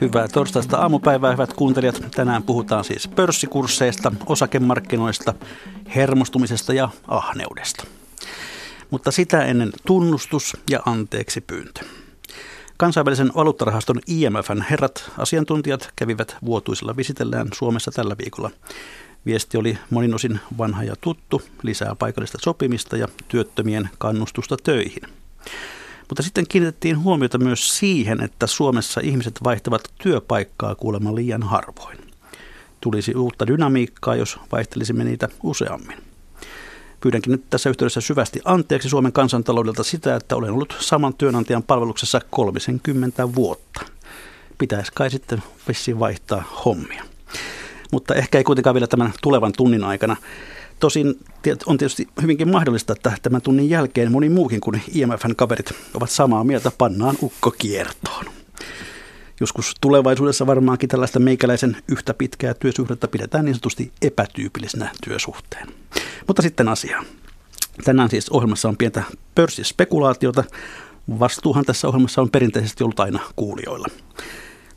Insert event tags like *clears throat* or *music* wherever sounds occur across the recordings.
Hyvää torstaista aamupäivää, hyvät kuuntelijat. Tänään puhutaan siis pörssikursseista, osakemarkkinoista, hermostumisesta ja ahneudesta. Mutta sitä ennen tunnustus ja anteeksi pyyntö. Kansainvälisen valuuttarahaston IMFn herrat asiantuntijat kävivät vuotuisella visitellään Suomessa tällä viikolla. Viesti oli monin osin vanha ja tuttu, lisää paikallista sopimista ja työttömien kannustusta töihin. Mutta sitten kiinnitettiin huomiota myös siihen, että Suomessa ihmiset vaihtavat työpaikkaa kuulemma liian harvoin. Tulisi uutta dynamiikkaa, jos vaihtelisimme niitä useammin. Pyydänkin nyt tässä yhteydessä syvästi anteeksi Suomen kansantaloudelta sitä, että olen ollut saman työnantajan palveluksessa 30 vuotta. Pitäisi kai sitten vissiin vaihtaa hommia. Mutta ehkä ei kuitenkaan vielä tämän tulevan tunnin aikana. Tosin on tietysti hyvinkin mahdollista, että tämän tunnin jälkeen moni muukin kuin IMFn kaverit ovat samaa mieltä, pannaan ukko kiertoon. Joskus tulevaisuudessa varmaankin tällaista meikäläisen yhtä pitkää työsuhdetta pidetään niin sanotusti epätyypillisenä työsuhteen. Mutta sitten asiaan. Tänään siis ohjelmassa on pientä pörssispekulaatiota. Vastuuhan tässä ohjelmassa on perinteisesti ollut aina kuulijoilla.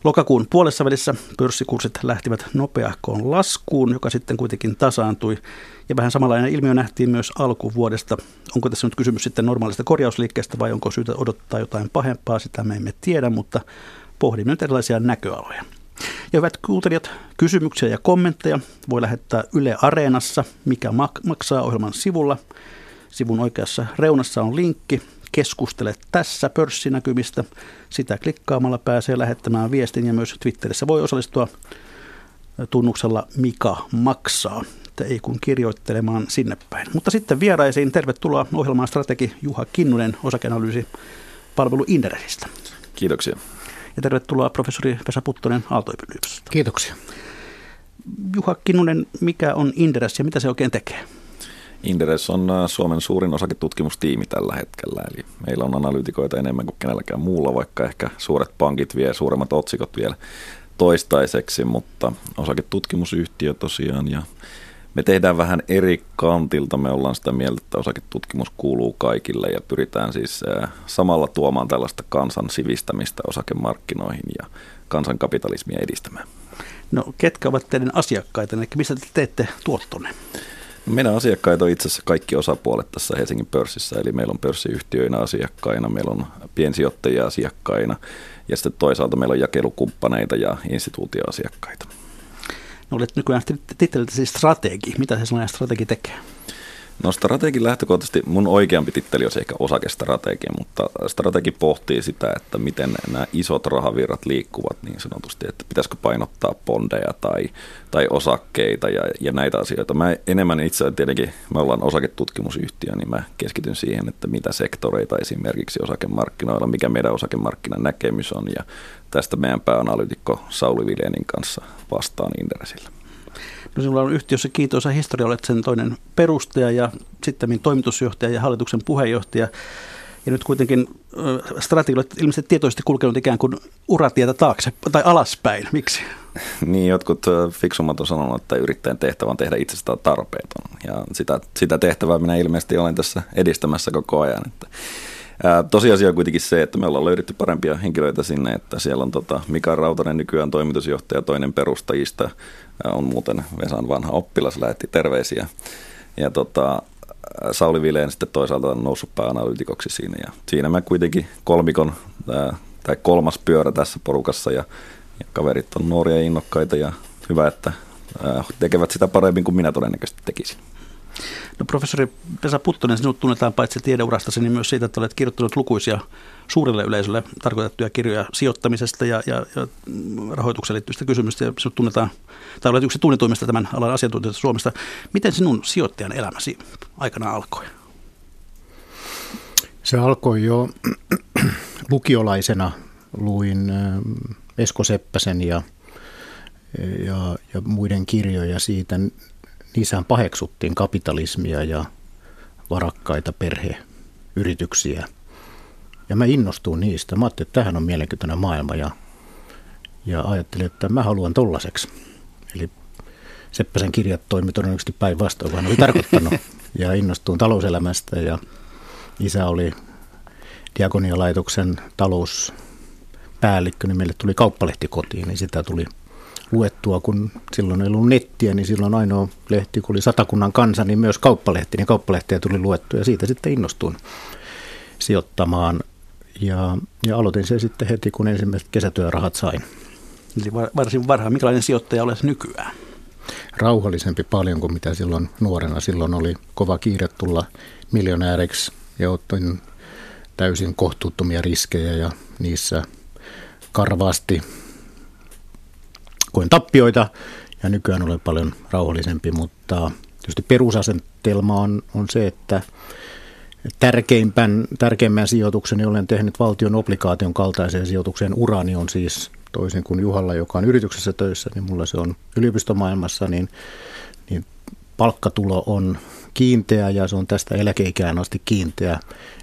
Lokakuun puolessa välissä pörssikurssit lähtivät nopeahkoon laskuun, joka sitten kuitenkin tasaantui. Ja vähän samanlainen ilmiö nähtiin myös alkuvuodesta. Onko tässä nyt kysymys sitten normaalista korjausliikkeestä vai onko syytä odottaa jotain pahempaa, sitä me emme tiedä, mutta pohdimme nyt erilaisia näköaloja. Ja hyvät kuuntelijat, kysymyksiä ja kommentteja voi lähettää Yle Areenassa, mikä maksaa ohjelman sivulla. Sivun oikeassa reunassa on linkki. Keskustele tässä pörssinäkymistä. Sitä klikkaamalla pääsee lähettämään viestin ja myös Twitterissä voi osallistua tunnuksella Mika maksaa. Että ei kun kirjoittelemaan sinne päin. Mutta sitten vieraisiin tervetuloa ohjelmaan strategi Juha Kinnunen osakeanalyysi palvelu Inderesistä. Kiitoksia. Ja tervetuloa professori Vesa Puttonen Aalto-yliopistosta. Kiitoksia. Juha Kinnunen, mikä on Inderes ja mitä se oikein tekee? Inderes on Suomen suurin osaketutkimustiimi tällä hetkellä, eli meillä on analyytikoita enemmän kuin kenelläkään muulla, vaikka ehkä suuret pankit vie suuremmat otsikot vielä toistaiseksi, mutta osaketutkimusyhtiö tosiaan ja me tehdään vähän eri kantilta. Me ollaan sitä mieltä, että osaketutkimus kuuluu kaikille ja pyritään siis samalla tuomaan tällaista kansan sivistämistä osakemarkkinoihin ja kansankapitalismia edistämään. No ketkä ovat teidän asiakkaita, eli mistä te teette tuottonne? Meidän asiakkaita on itse asiassa kaikki osapuolet tässä Helsingin pörssissä, eli meillä on pörssiyhtiöinä asiakkaina, meillä on piensijoittajia asiakkaina ja sitten toisaalta meillä on jakelukumppaneita ja instituutioasiakkaita. No olet nykyään titteliltä siis strategi. Mitä se sellainen strategi tekee? No strategin lähtökohtaisesti mun oikeampi titteli olisi ehkä osakestrategi, mutta strategi pohtii sitä, että miten nämä isot rahavirrat liikkuvat niin sanotusti, että pitäisikö painottaa bondeja tai, tai osakkeita ja, ja näitä asioita. Mä enemmän itse tietenkin, me ollaan osaketutkimusyhtiö, niin mä keskityn siihen, että mitä sektoreita esimerkiksi osakemarkkinoilla, mikä meidän osakemarkkinan näkemys on ja tästä meidän pääanalyytikko Sauli Vilenin kanssa vastaan Inderesillä. No sinulla on yhtiössä kiitoisa historia, olet sen toinen perustaja ja sitten toimitusjohtaja ja hallituksen puheenjohtaja. Ja nyt kuitenkin strategia olet ilmeisesti tietoisesti kulkenut ikään kuin uratietä taakse tai alaspäin. Miksi? *laughs* Niin, jotkut fiksummat on sanonut, että yrittäjän tehtävä on tehdä itsestään tarpeeton. Ja sitä, sitä tehtävää minä ilmeisesti olen tässä edistämässä koko ajan. Että Tosiasia on kuitenkin se, että me ollaan löydetty parempia henkilöitä sinne, että siellä on tota Mika Rautanen nykyään toimitusjohtaja, toinen perustajista, on muuten Vesan vanha oppilas, lähetti terveisiä. Ja tota, Sauli Vileen sitten toisaalta on noussut pääanalyytikoksi siinä. Ja siinä mä kuitenkin kolmikon, tai kolmas pyörä tässä porukassa ja, ja kaverit on nuoria innokkaita ja hyvä, että tekevät sitä paremmin kuin minä todennäköisesti tekisin. No professori Pesa Puttonen, sinut tunnetaan paitsi tiedeurastasi, niin myös siitä, että olet kirjoittanut lukuisia suurelle yleisölle tarkoitettuja kirjoja sijoittamisesta ja, ja, ja rahoitukseen liittyvistä kysymyksistä. Ja sinut tunnetaan, tai olet yksi tunnetuimmista tämän alan asiantuntijoista Suomesta. Miten sinun sijoittajan elämäsi aikana alkoi? Se alkoi jo *clears throat* lukiolaisena. Luin Esko Seppäsen ja, ja, ja muiden kirjoja siitä niissähän paheksuttiin kapitalismia ja varakkaita perheyrityksiä. Ja mä innostuin niistä. Mä ajattelin, että tähän on mielenkiintoinen maailma ja, ja ajattelin, että mä haluan tollaseksi. Eli Seppäsen kirjat toimi todennäköisesti päinvastoin, vaan oli tarkoittanut. *laughs* Ja innostuin talouselämästä ja isä oli Diakonialaitoksen talouspäällikkö, niin meille tuli kauppalehti kotiin, niin sitä tuli luettua, kun silloin ei ollut nettiä, niin silloin ainoa lehti, kun oli satakunnan kansa, niin myös kauppalehti, niin kauppalehteä tuli luettua ja siitä sitten innostuin sijoittamaan. Ja, ja aloitin sen sitten heti, kun ensimmäiset kesätyörahat sain. Eli varsin varhaan. Minkälainen sijoittaja olet nykyään? Rauhallisempi paljon kuin mitä silloin nuorena. Silloin oli kova kiire tulla miljonääriksi ja otin täysin kohtuuttomia riskejä ja niissä karvaasti koin tappioita ja nykyään olen paljon rauhallisempi, mutta tietysti perusasentelma on, on se, että tärkeimpän, tärkeimmän sijoituksen olen tehnyt valtion obligaation kaltaiseen sijoitukseen. Urani on siis toisin kuin Juhalla, joka on yrityksessä töissä, niin mulla se on yliopistomaailmassa, niin, niin palkkatulo on kiinteä ja se on tästä eläkeikään asti kiinteä,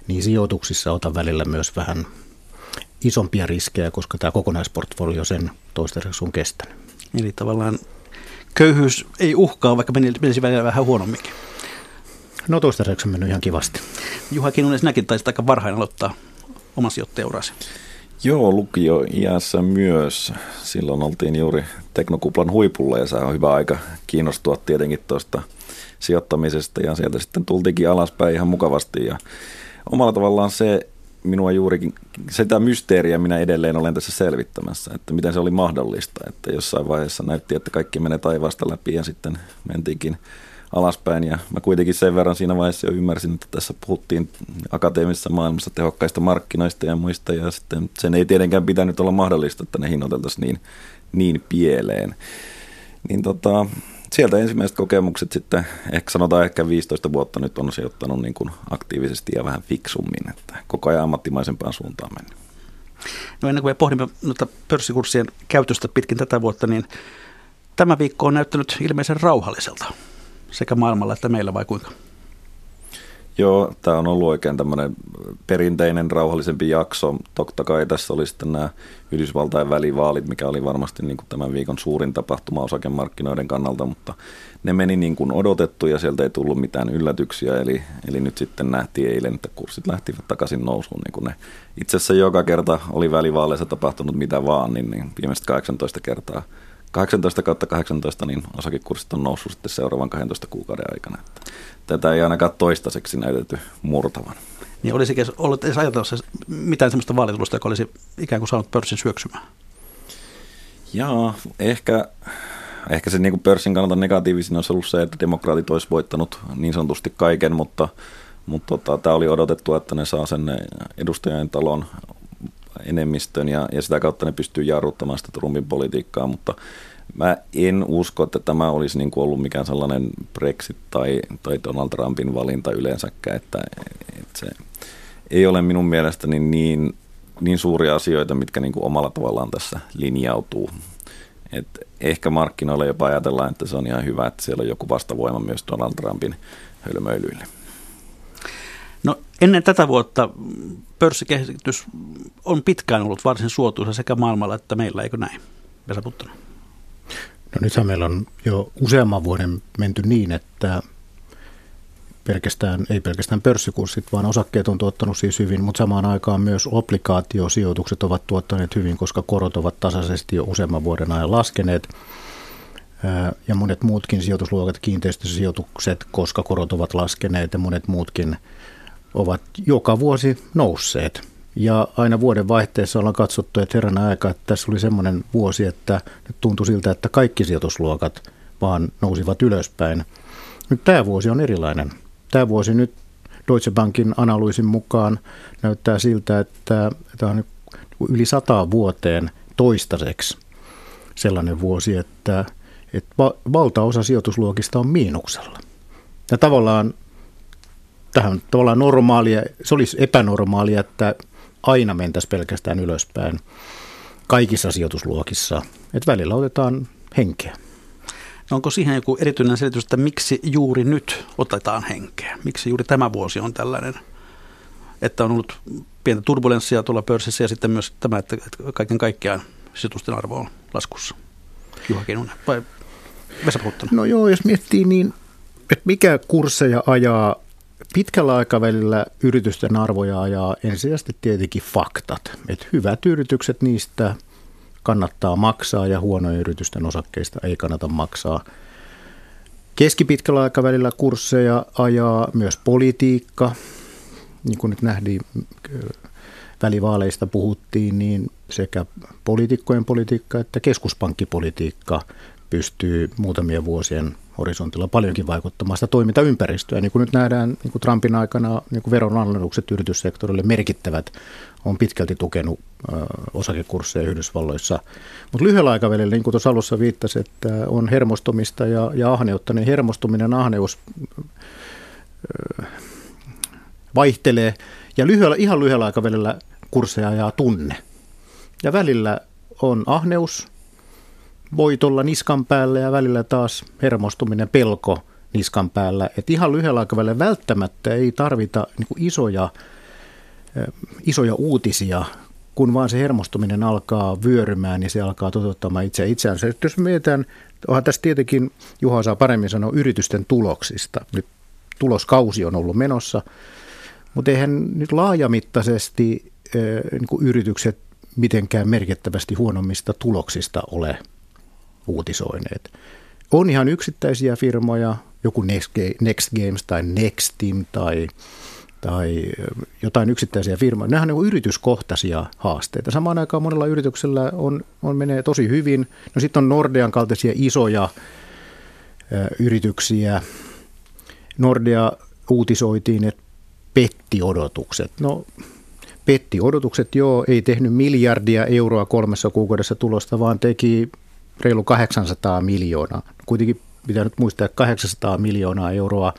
niin sijoituksissa otan välillä myös vähän isompia riskejä, koska tämä kokonaisportfolio sen toistaiseksi on kestänyt. Eli tavallaan köyhyys ei uhkaa, vaikka menisi välillä vähän huonomminkin. No toistaiseksi on mennyt ihan kivasti. Juha Kinnunen, sinäkin taisit aika varhain aloittaa oman sijoittajaurasi. Joo, lukio iässä myös. Silloin oltiin juuri teknokuplan huipulla ja se on hyvä aika kiinnostua tietenkin tuosta sijoittamisesta ja sieltä sitten tultiinkin alaspäin ihan mukavasti ja omalla tavallaan se minua juurikin, sitä mysteeriä minä edelleen olen tässä selvittämässä, että miten se oli mahdollista, että jossain vaiheessa näytti, että kaikki menee taivaasta läpi ja sitten mentiinkin alaspäin ja mä kuitenkin sen verran siinä vaiheessa jo ymmärsin, että tässä puhuttiin akateemisessa maailmassa tehokkaista markkinoista ja muista ja sitten sen ei tietenkään pitänyt olla mahdollista, että ne hinnoiteltaisiin niin, niin pieleen. Niin tota, sieltä ensimmäiset kokemukset sitten, ehkä sanotaan ehkä 15 vuotta nyt on sijoittanut niin kuin aktiivisesti ja vähän fiksummin, että koko ajan ammattimaisempaan suuntaan mennyt. No ennen kuin me pohdimme noita pörssikurssien käytöstä pitkin tätä vuotta, niin tämä viikko on näyttänyt ilmeisen rauhalliselta sekä maailmalla että meillä vai kuinka? Joo, tämä on ollut oikein tämmöinen perinteinen rauhallisempi jakso. Totta kai tässä oli sitten nämä Yhdysvaltain välivaalit, mikä oli varmasti niin kuin tämän viikon suurin tapahtuma osakemarkkinoiden kannalta, mutta ne meni niin kuin odotettu ja sieltä ei tullut mitään yllätyksiä. Eli, eli nyt sitten nähtiin eilen, että kurssit lähtivät takaisin nousuun. Niin kuin ne itse asiassa joka kerta oli välivaaleissa tapahtunut mitä vaan, niin, niin viimeiset 18 kertaa 18 kautta 18, niin osakekurssit on noussut sitten seuraavan 12 kuukauden aikana. Tätä ei ainakaan toistaiseksi näytetty murtavan. Niin olisikin ollut edes ajatellut mitään sellaista vaalitulosta, joka olisi ikään kuin saanut pörssin syöksymään? Joo, ehkä, ehkä se niin kuin pörssin kannalta negatiivisin olisi ollut se, että demokraatit olisi voittanut niin sanotusti kaiken, mutta, mutta tota, tämä oli odotettu, että ne saa sen edustajien talon enemmistön ja, ja sitä kautta ne pystyy jarruttamaan sitä Trumpin politiikkaa, mutta mä en usko, että tämä olisi niin kuin ollut mikään sellainen Brexit tai, tai Donald Trumpin valinta yleensäkään, että, että se ei ole minun mielestäni niin, niin suuria asioita, mitkä niin kuin omalla tavallaan tässä linjautuu. Et ehkä markkinoilla jopa ajatellaan, että se on ihan hyvä, että siellä on joku vastavoima myös Donald Trumpin hölmöilyille. No ennen tätä vuotta pörssikehitys on pitkään ollut varsin suotuisa sekä maailmalla että meillä, eikö näin? Vesa Puttonen. No nythän meillä on jo useamman vuoden menty niin, että pelkästään, ei pelkästään pörssikurssit, vaan osakkeet on tuottanut siis hyvin, mutta samaan aikaan myös obligaatiosijoitukset ovat tuottaneet hyvin, koska korot ovat tasaisesti jo useamman vuoden ajan laskeneet. Ja monet muutkin sijoitusluokat, kiinteistösijoitukset, koska korot ovat laskeneet ja monet muutkin ovat joka vuosi nousseet. Ja aina vuoden vaihteessa ollaan katsottu, että herran aika, että tässä oli semmoinen vuosi, että nyt tuntui siltä, että kaikki sijoitusluokat vaan nousivat ylöspäin. Nyt tämä vuosi on erilainen. Tämä vuosi nyt Deutsche Bankin analyysin mukaan näyttää siltä, että tämä on yli sata vuoteen toistaiseksi sellainen vuosi, että, että valtaosa sijoitusluokista on miinuksella. Ja tavallaan tähän tavallaan normaalia, se olisi epänormaalia, että aina mentäisiin pelkästään ylöspäin kaikissa sijoitusluokissa. Että välillä otetaan henkeä. No onko siihen joku erityinen selitys, että miksi juuri nyt otetaan henkeä? Miksi juuri tämä vuosi on tällainen, että on ollut pientä turbulenssia tuolla pörssissä ja sitten myös tämä, että kaiken kaikkiaan sijoitusten arvo on laskussa? Juha Kinnunen vai Vesa No joo, jos miettii niin, että mikä kursseja ajaa pitkällä aikavälillä yritysten arvoja ajaa ensisijaisesti tietenkin faktat. Että hyvät yritykset niistä kannattaa maksaa ja huonojen yritysten osakkeista ei kannata maksaa. Keskipitkällä aikavälillä kursseja ajaa myös politiikka. Niin kuin nyt nähtiin, välivaaleista puhuttiin, niin sekä poliitikkojen politiikka että keskuspankkipolitiikka pystyy muutamien vuosien horisontilla paljonkin vaikuttamaan sitä toimintaympäristöä. Niin kuin nyt nähdään niin kuin Trumpin aikana niin kuin veronalennukset yrityssektorille merkittävät on pitkälti tukenut osakekursseja Yhdysvalloissa. Mutta lyhyellä aikavälillä, niin kuin tuossa alussa viittasi, että on hermostumista ja, ja ahneutta, niin hermostuminen ahneus vaihtelee. Ja lyhyellä, ihan lyhyellä aikavälillä kursseja ajaa tunne. Ja välillä on ahneus, voitolla niskan päällä ja välillä taas hermostuminen, pelko niskan päällä. Et ihan lyhyellä aikavälillä välttämättä ei tarvita niin isoja, isoja uutisia, kun vaan se hermostuminen alkaa vyörymään, niin se alkaa toteuttamaan itse itseänsä. Jos mietitään, onhan tässä tietenkin, Juha saa paremmin sanoa, yritysten tuloksista. Nyt tuloskausi on ollut menossa, mutta eihän nyt laajamittaisesti niin yritykset mitenkään merkittävästi huonommista tuloksista ole uutisoineet. On ihan yksittäisiä firmoja, joku Next Games tai Next Team tai, tai jotain yksittäisiä firmoja. Nämä on niin yrityskohtaisia haasteita. Samaan aikaan monella yrityksellä on, on menee tosi hyvin. No sitten on Nordean kaltaisia isoja ä, yrityksiä. Nordea uutisoitiin, että petti odotukset. No petti odotukset, joo, ei tehnyt miljardia euroa kolmessa kuukaudessa tulosta, vaan teki reilu 800 miljoonaa. Kuitenkin pitää nyt muistaa, että 800 miljoonaa euroa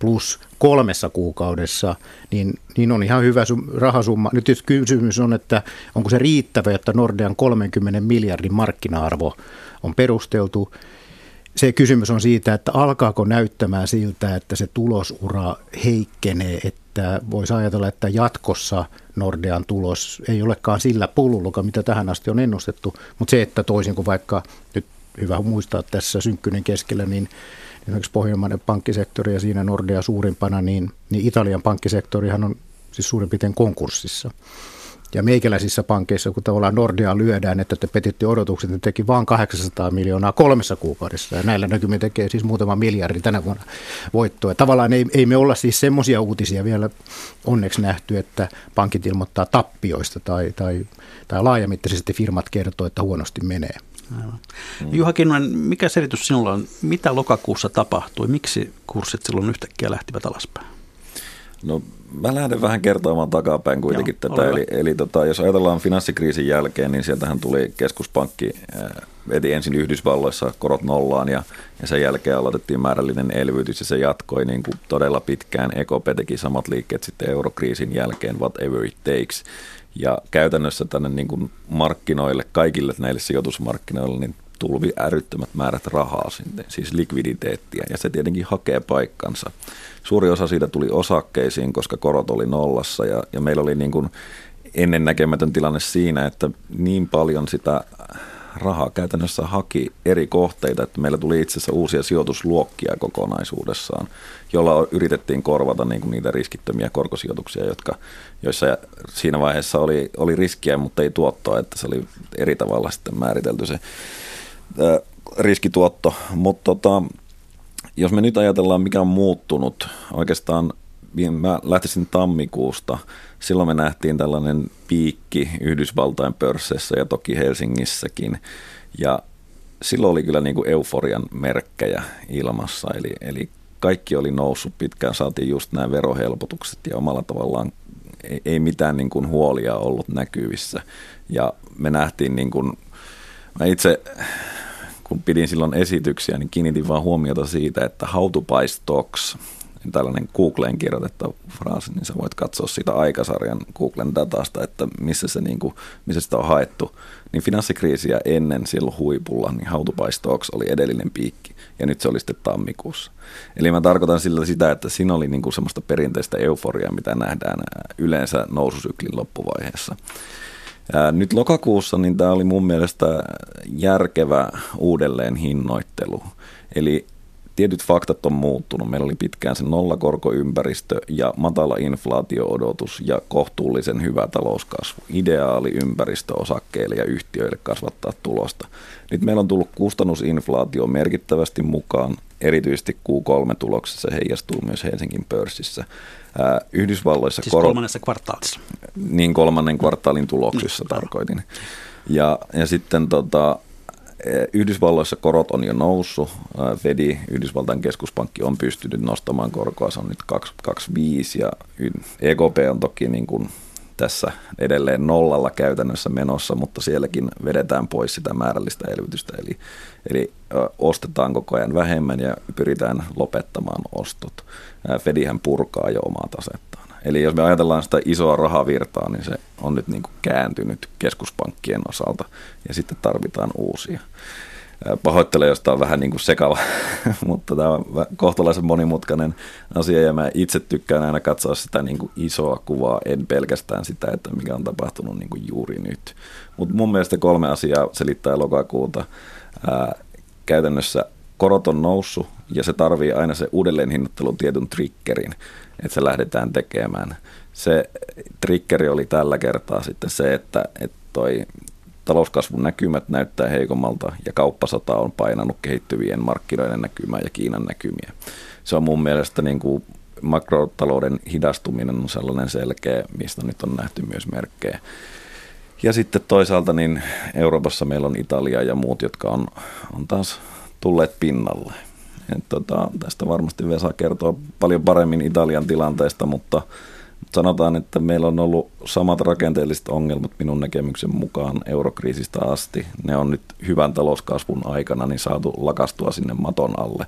plus kolmessa kuukaudessa, niin, niin on ihan hyvä rahasumma. Nyt jos kysymys on, että onko se riittävä, että Nordean 30 miljardin markkina-arvo on perusteltu. Se kysymys on siitä, että alkaako näyttämään siltä, että se tulosura heikkenee, että voisi ajatella, että jatkossa – Nordean tulos ei olekaan sillä pullulla, mitä tähän asti on ennustettu, mutta se, että toisin kuin vaikka nyt hyvä muistaa tässä synkkynen keskellä, niin esimerkiksi pohjoismainen pankkisektori ja siinä Nordea suurimpana, niin, niin Italian pankkisektorihan on siis suurin piirtein konkurssissa. Ja meikäläisissä pankeissa, kun tavallaan Nordea lyödään, että te petitte odotukset, ne teki vain 800 miljoonaa kolmessa kuukaudessa. Ja näillä näkymin tekee siis muutama miljardi tänä vuonna voittoa. Tavallaan ei, ei me olla siis semmoisia uutisia vielä onneksi nähty, että pankit ilmoittaa tappioista tai, tai, tai laajamittaisesti firmat kertoo, että huonosti menee. Aivan. Juha Kinnunen, mikä selitys sinulla on? Mitä lokakuussa tapahtui? Miksi kurssit silloin yhtäkkiä lähtivät alaspäin? No mä lähden vähän kertomaan takapäin kuitenkin Joo, tätä. Eli, eli tota, jos ajatellaan finanssikriisin jälkeen, niin sieltähän tuli keskuspankki, veti ensin Yhdysvalloissa korot nollaan ja, ja sen jälkeen aloitettiin määrällinen elvytys ja se jatkoi niin kuin todella pitkään. EKP teki samat liikkeet sitten eurokriisin jälkeen, whatever it takes. Ja käytännössä tänne niin kuin markkinoille, kaikille näille sijoitusmarkkinoille, niin tulvi äryttömät määrät rahaa sinne, siis likviditeettiä, ja se tietenkin hakee paikkansa. Suuri osa siitä tuli osakkeisiin, koska korot oli nollassa, ja, ja meillä oli niin kuin ennennäkemätön tilanne siinä, että niin paljon sitä rahaa käytännössä haki eri kohteita, että meillä tuli itse asiassa uusia sijoitusluokkia kokonaisuudessaan, jolla yritettiin korvata niin kuin niitä riskittömiä korkosijoituksia, jotka, joissa siinä vaiheessa oli, oli riskiä, mutta ei tuottoa, että se oli eri tavalla sitten määritelty se riskituotto. Mutta tota, jos me nyt ajatellaan, mikä on muuttunut, oikeastaan mä lähtisin tammikuusta, silloin me nähtiin tällainen piikki Yhdysvaltain pörsseissä ja toki Helsingissäkin. Ja silloin oli kyllä niin kuin euforian merkkejä ilmassa, eli, eli kaikki oli noussut pitkään, saatiin just nämä verohelpotukset ja omalla tavallaan ei, ei mitään niin kuin huolia ollut näkyvissä. Ja me nähtiin, niin kuin, mä itse kun pidin silloin esityksiä, niin kiinnitin vaan huomiota siitä, että how to buy stocks, tällainen Googleen kirjoitettava fraasi, niin sä voit katsoa sitä aikasarjan Googlen datasta, että missä, se, niin kuin, missä sitä on haettu. Niin finanssikriisiä ennen silloin huipulla, niin How to Buy Stocks oli edellinen piikki, ja nyt se oli sitten tammikuussa. Eli mä tarkoitan sillä sitä, että siinä oli niin kuin semmoista perinteistä euforiaa, mitä nähdään yleensä noususyklin loppuvaiheessa. Nyt lokakuussa niin tämä oli mun mielestä järkevä uudelleen hinnoittelu. Eli tietyt faktat on muuttunut. Meillä oli pitkään se nollakorkoympäristö ja matala inflaatio-odotus ja kohtuullisen hyvä talouskasvu. Ideaali ympäristö osakkeille ja yhtiöille kasvattaa tulosta. Nyt meillä on tullut kustannusinflaatio merkittävästi mukaan. Erityisesti Q3-tuloksessa heijastuu myös Helsingin pörssissä. Yhdysvalloissa siis korot, kolmannessa kvartaalissa. Niin kolmannen kvartaalin tuloksissa mm, tarkoitin. Ja, ja sitten tota, Yhdysvalloissa korot on jo noussut. Fedi, Yhdysvaltain keskuspankki, on pystynyt nostamaan korkoa. Se on nyt 2,5 ja EKP on toki niin kuin tässä edelleen nollalla käytännössä menossa, mutta sielläkin vedetään pois sitä määrällistä elvytystä. Eli, eli ostetaan koko ajan vähemmän ja pyritään lopettamaan ostot. Fedihän purkaa jo omaa tasettaan. Eli jos me ajatellaan sitä isoa rahavirtaa, niin se on nyt niin kuin kääntynyt keskuspankkien osalta ja sitten tarvitaan uusia. Pahoittelen, jos tämä on vähän niin kuin sekava, *laughs* mutta tämä on kohtalaisen monimutkainen asia ja mä itse tykkään aina katsoa sitä niin kuin isoa kuvaa, en pelkästään sitä, että mikä on tapahtunut niin kuin juuri nyt. Mutta mun mielestä kolme asiaa selittää lokakuuta. Ää, käytännössä korot on noussut ja se tarvii aina se uudelleenhinnoittelun tietyn triggerin, että se lähdetään tekemään. Se triggeri oli tällä kertaa sitten se, että, että toi talouskasvun näkymät näyttää heikommalta ja kauppasota on painanut kehittyvien markkinoiden näkymää ja Kiinan näkymiä. Se on mun mielestä niin kuin makrotalouden hidastuminen on sellainen selkeä, mistä nyt on nähty myös merkkejä. Ja sitten toisaalta niin Euroopassa meillä on Italia ja muut, jotka on, on taas tulleet pinnalle. Et tota, tästä varmasti Vesa kertoo paljon paremmin Italian tilanteesta, mutta sanotaan, että meillä on ollut samat rakenteelliset ongelmat minun näkemyksen mukaan eurokriisistä asti. Ne on nyt hyvän talouskasvun aikana niin saatu lakastua sinne maton alle,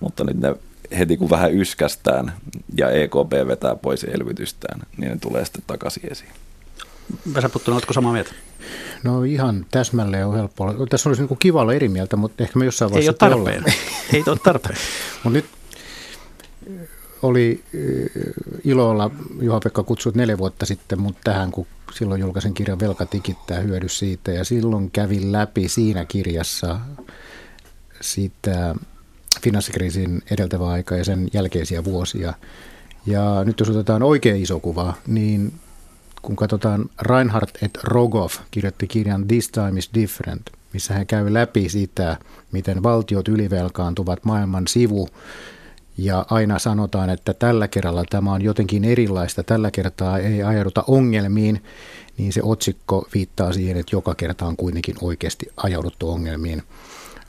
mutta nyt ne heti kun vähän yskästään ja EKP vetää pois elvytystään, niin ne tulee sitten takaisin esiin. Vesa Puttunen, oletko samaa mieltä? No ihan täsmälleen on helppoa. Tässä olisi niin kiva olla eri mieltä, mutta ehkä me jossain vaiheessa... Ei ole tarpeen. Ei ole tarpeen. *laughs* mutta nyt oli ilo olla Juha-Pekka kutsut neljä vuotta sitten mutta tähän, kun silloin julkaisen kirjan Velka tikittää hyödy siitä. Ja silloin kävin läpi siinä kirjassa siitä finanssikriisin edeltävää aikaa ja sen jälkeisiä vuosia. Ja nyt jos otetaan oikein iso kuva, niin kun katsotaan Reinhard et Rogoff kirjoitti kirjan This Time is Different, missä hän käy läpi sitä, miten valtiot ylivelkaantuvat maailman sivu ja aina sanotaan, että tällä kerralla tämä on jotenkin erilaista, tällä kertaa ei ajauduta ongelmiin, niin se otsikko viittaa siihen, että joka kerta on kuitenkin oikeasti ajauduttu ongelmiin.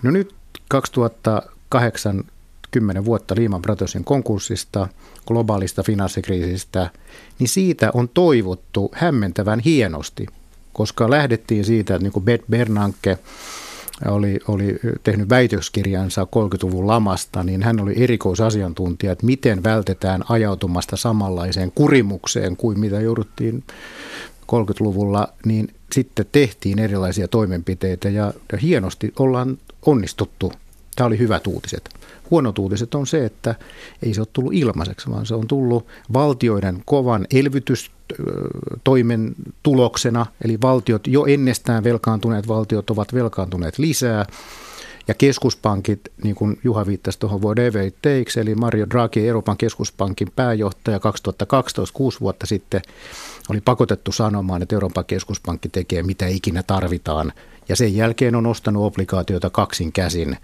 No nyt 2008 10 vuotta Lehman Brothersin konkurssista, globaalista finanssikriisistä, niin siitä on toivottu hämmentävän hienosti, koska lähdettiin siitä, että niin kuin Bernanke oli, oli tehnyt väitöskirjansa 30-luvun lamasta, niin hän oli erikoisasiantuntija, että miten vältetään ajautumasta samanlaiseen kurimukseen kuin mitä jouduttiin 30-luvulla, niin sitten tehtiin erilaisia toimenpiteitä ja, ja hienosti ollaan onnistuttu. Tämä oli hyvät uutiset. Huonot uutiset on se, että ei se ole tullut ilmaiseksi, vaan se on tullut valtioiden kovan elvytystoimen tuloksena. Eli valtiot, jo ennestään velkaantuneet valtiot ovat velkaantuneet lisää. Ja keskuspankit, niin kuin Juha viittasi tuohon whatever takes, eli Mario Draghi, Euroopan keskuspankin pääjohtaja 2012, kuusi vuotta sitten, oli pakotettu sanomaan, että Euroopan keskuspankki tekee mitä ikinä tarvitaan. Ja sen jälkeen on ostanut obligaatioita kaksin käsin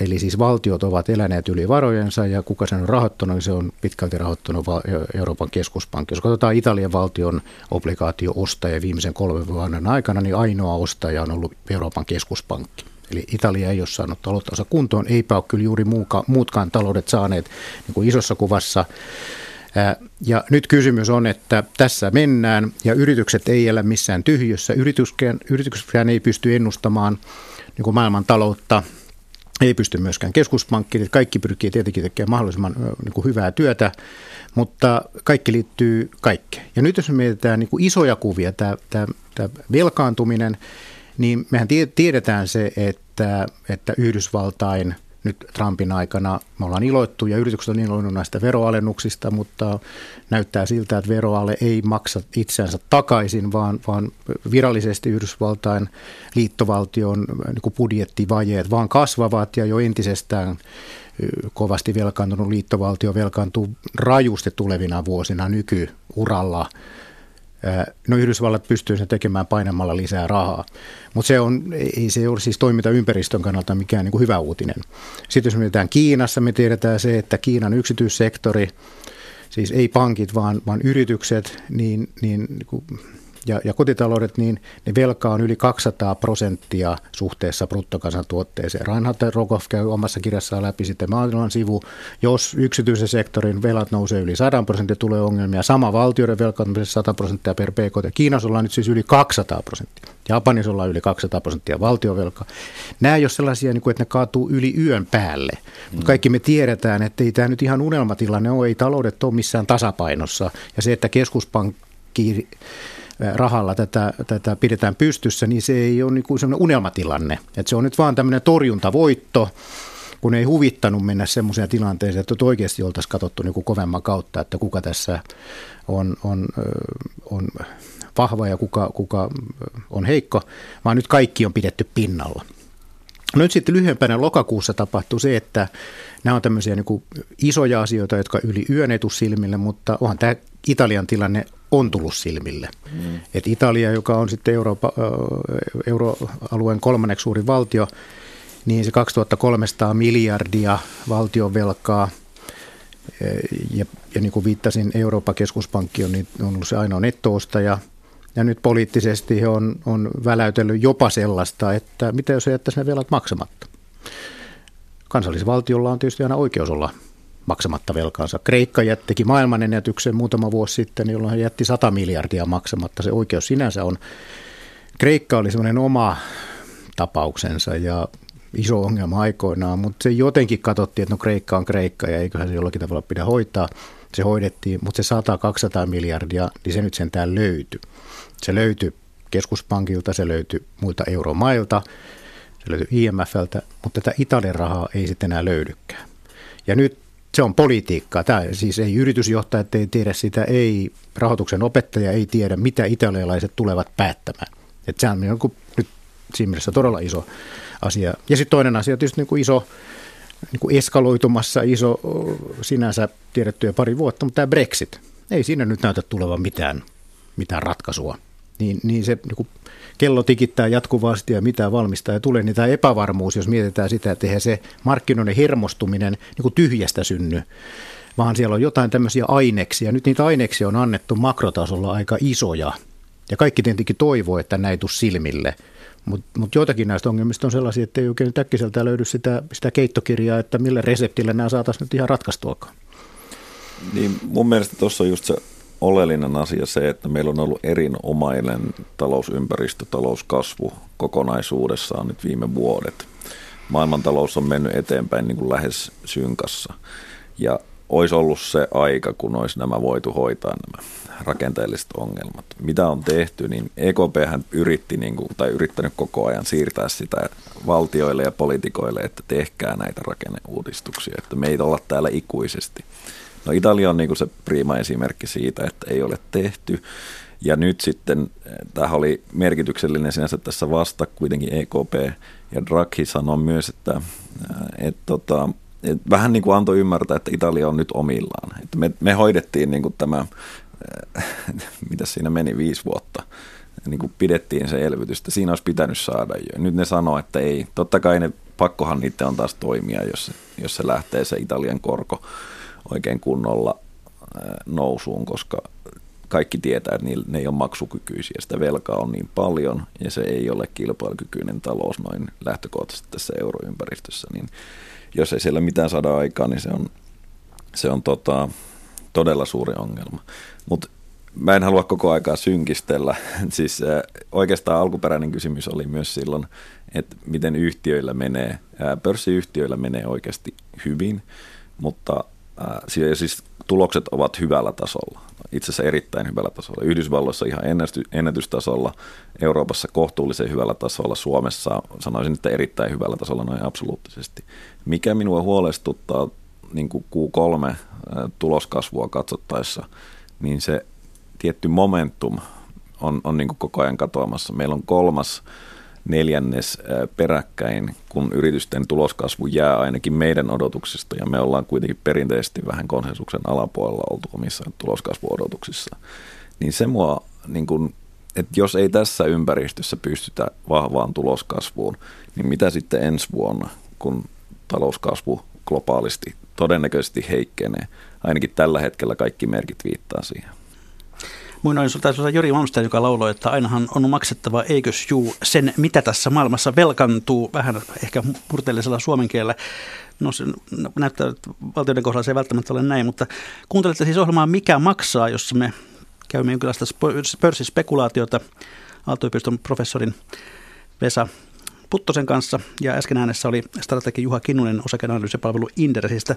Eli siis valtiot ovat eläneet yli varojensa ja kuka sen on rahoittanut, niin se on pitkälti rahoittanut Euroopan keskuspankki. Jos katsotaan Italian valtion obligaatio-ostaja viimeisen kolmen vuoden aikana, niin ainoa ostaja on ollut Euroopan keskuspankki. Eli Italia ei ole saanut talouttansa kuntoon, eipä ole kyllä juuri muuka, muutkaan taloudet saaneet niin kuin isossa kuvassa. Ja nyt kysymys on, että tässä mennään ja yritykset ei elä missään tyhjössä. Yrityskään, yritykset ei pysty ennustamaan niin kuin maailman taloutta ei pysty myöskään keskuspankki. Kaikki pyrkii tietenkin tekemään mahdollisimman niin kuin hyvää työtä, mutta kaikki liittyy kaikkeen. Ja nyt jos me mietitään niin kuin isoja kuvia, tämä, tämä, tämä velkaantuminen, niin mehän tiedetään se, että, että Yhdysvaltain – nyt Trumpin aikana. Me ollaan iloittu ja yritykset on iloinnut näistä veroalennuksista, mutta näyttää siltä, että veroale ei maksa itseänsä takaisin, vaan, vaan virallisesti Yhdysvaltain liittovaltion niin budjettivajeet vaan kasvavat ja jo entisestään kovasti velkaantunut liittovaltio velkaantuu rajusti tulevina vuosina nykyuralla No Yhdysvallat pystyy sen tekemään painamalla lisää rahaa, mutta se on, ei se ole siis toimintaympäristön kannalta mikään niin kuin hyvä uutinen. Sitten jos mietitään Kiinassa, me tiedetään se, että Kiinan yksityissektori, siis ei pankit, vaan, vaan yritykset, niin, niin, niin kuin ja, ja kotitaloudet, niin ne velkaa on yli 200 prosenttia suhteessa bruttokansantuotteeseen. Reinhard Rokov käy omassa kirjassaan läpi sitten maailman sivu. Jos yksityisen sektorin velat nousee yli 100 prosenttia, tulee ongelmia. Sama valtioiden velkaantumisessa 100 prosenttia per PKT. Kiinassa ollaan nyt siis yli 200 prosenttia. Japanissa ollaan yli 200 prosenttia valtiovelka. Nämä ei ole sellaisia, niin että ne kaatuu yli yön päälle. Mutta kaikki me tiedetään, että ei tämä nyt ihan unelmatilanne ole. Ei taloudet ole missään tasapainossa. Ja se, että keskuspankki rahalla tätä, tätä pidetään pystyssä, niin se ei ole niin sellainen unelmatilanne. Että se on nyt vaan tämmöinen torjuntavoitto, kun ei huvittanut mennä semmoiseen tilanteeseen, että oikeasti oltaisiin katsottu niin kovemman kautta, että kuka tässä on, on, on vahva ja kuka, kuka on heikko, vaan nyt kaikki on pidetty pinnalla. No nyt sitten lyhyempänä lokakuussa tapahtui se, että nämä on tämmöisiä niin kuin isoja asioita, jotka yli yön silmille, mutta onhan tämä Italian tilanne on tullut silmille. Mm. Et Italia, joka on sitten Eurooppa, euroalueen kolmanneksi suuri valtio, niin se 2300 miljardia valtion velkaa, ja, ja niin kuin viittasin, Euroopan keskuspankki on, niin on ollut se ainoa nettoostaja, ja nyt poliittisesti he on, on väläytellyt jopa sellaista, että mitä jos he jättäisi ne velat maksamatta. Kansallisvaltiolla on tietysti aina oikeus olla maksamatta velkaansa. Kreikka jättikin maailmanennätyksen muutama vuosi sitten, jolloin hän jätti 100 miljardia maksamatta. Se oikeus sinänsä on. Kreikka oli semmoinen oma tapauksensa ja iso ongelma aikoinaan, mutta se jotenkin katsottiin, että no Kreikka on Kreikka ja eiköhän se jollakin tavalla pidä hoitaa. Se hoidettiin, mutta se 100-200 miljardia, niin se nyt sentään löytyi. Se löytyi keskuspankilta, se löytyi muilta euromailta, se löytyi IMFltä, mutta tätä Italian rahaa ei sitten enää löydykään. Ja nyt se on politiikkaa. Tämä siis ei yritysjohtajat ei tiedä sitä, ei rahoituksen opettaja ei tiedä, mitä italialaiset tulevat päättämään. Että sehän on niin nyt siinä mielessä todella iso asia. Ja sitten toinen asia on tietysti niin kuin iso, niin kuin eskaloitumassa, iso sinänsä tiedetty jo pari vuotta, mutta tämä Brexit, ei siinä nyt näytä tulevan mitään, mitään ratkaisua. Niin, niin se niin kuin kello tikittää jatkuvasti ja mitä valmistaa ja tulee, niin tämä epävarmuus, jos mietitään sitä, että eihän se markkinoiden hermostuminen niin kuin tyhjästä synny, vaan siellä on jotain tämmöisiä aineksia. Nyt niitä aineksia on annettu makrotasolla aika isoja. Ja kaikki tietenkin toivoo, että näitä tuu silmille. Mutta mut joitakin näistä ongelmista on sellaisia, että ei oikein äkkiseltä löydy sitä, sitä keittokirjaa, että millä reseptillä nämä saataisiin nyt ihan ratkaistuakaan. Niin mun mielestä tuossa on just se oleellinen asia se, että meillä on ollut erinomainen talousympäristö, talouskasvu kokonaisuudessaan nyt viime vuodet. Maailmantalous on mennyt eteenpäin niin kuin lähes synkassa. Ja olisi ollut se aika, kun olisi nämä voitu hoitaa nämä rakenteelliset ongelmat. Mitä on tehty, niin EKP yritti niin kuin, tai yrittänyt koko ajan siirtää sitä valtioille ja poliitikoille, että tehkää näitä rakenneuudistuksia, että me ei olla täällä ikuisesti. No Italia on niin kuin se prima esimerkki siitä, että ei ole tehty. Ja nyt sitten, eh, tämä oli merkityksellinen sinänsä tässä vasta, kuitenkin EKP ja Draghi sanoi myös, että, eh, että, tota, että vähän niin kuin antoi ymmärtää, että Italia on nyt omillaan. Että me, me hoidettiin niin kuin tämä, eh, *laughs* mitä siinä meni, viisi vuotta, niin kuin pidettiin se elvytystä. Siinä olisi pitänyt saada jo. Nyt ne sanoo, että ei. Totta kai ne, pakkohan niiden on taas toimia, jos, jos se lähtee se Italian korko oikein kunnolla nousuun, koska kaikki tietää, että ne ei ole maksukykyisiä. Sitä velkaa on niin paljon ja se ei ole kilpailukykyinen talous noin lähtökohtaisesti tässä euroympäristössä. Niin jos ei siellä mitään saada aikaan, niin se on, se on tota, todella suuri ongelma. Mutta mä en halua koko aikaa synkistellä. *laughs* Siis oikeastaan alkuperäinen kysymys oli myös silloin, että miten yhtiöillä menee. Pörssiyhtiöillä menee oikeasti hyvin, mutta äh, siis tulokset ovat hyvällä tasolla. Itse asiassa erittäin hyvällä tasolla. Yhdysvalloissa ihan ennätystasolla, Euroopassa kohtuullisen hyvällä tasolla, Suomessa sanoisin, että erittäin hyvällä tasolla noin absoluuttisesti. Mikä minua huolestuttaa niin kuin Q3 tuloskasvua katsottaessa, niin se tietty momentum on, on niin kuin koko ajan katoamassa. Meillä on kolmas neljännes peräkkäin, kun yritysten tuloskasvu jää ainakin meidän odotuksista, ja me ollaan kuitenkin perinteisesti vähän konsensuksen alapuolella oltu omissa tuloskasvuodotuksissa, niin se mua, niin kuin, että jos ei tässä ympäristössä pystytä vahvaan tuloskasvuun, niin mitä sitten ensi vuonna, kun talouskasvu globaalisti todennäköisesti heikkenee. Ainakin tällä hetkellä kaikki merkit viittaa siihen. Muinoin taisi olla Jori Malmsten, joka lauloi, että ainahan on maksettava, eikös juu, sen mitä tässä maailmassa velkantuu, vähän ehkä murteellisella suomen kielellä. No se näyttää, että valtioiden kohdalla se ei välttämättä ole näin, mutta kuuntelette siis ohjelmaa Mikä maksaa, jossa me käymme jonkinlaista pörssispekulaatiota Aalto-yliopiston professorin Vesa Puttosen kanssa ja äsken äänessä oli strategi Juha Kinnunen osakeanalyysipalvelu Inderesistä.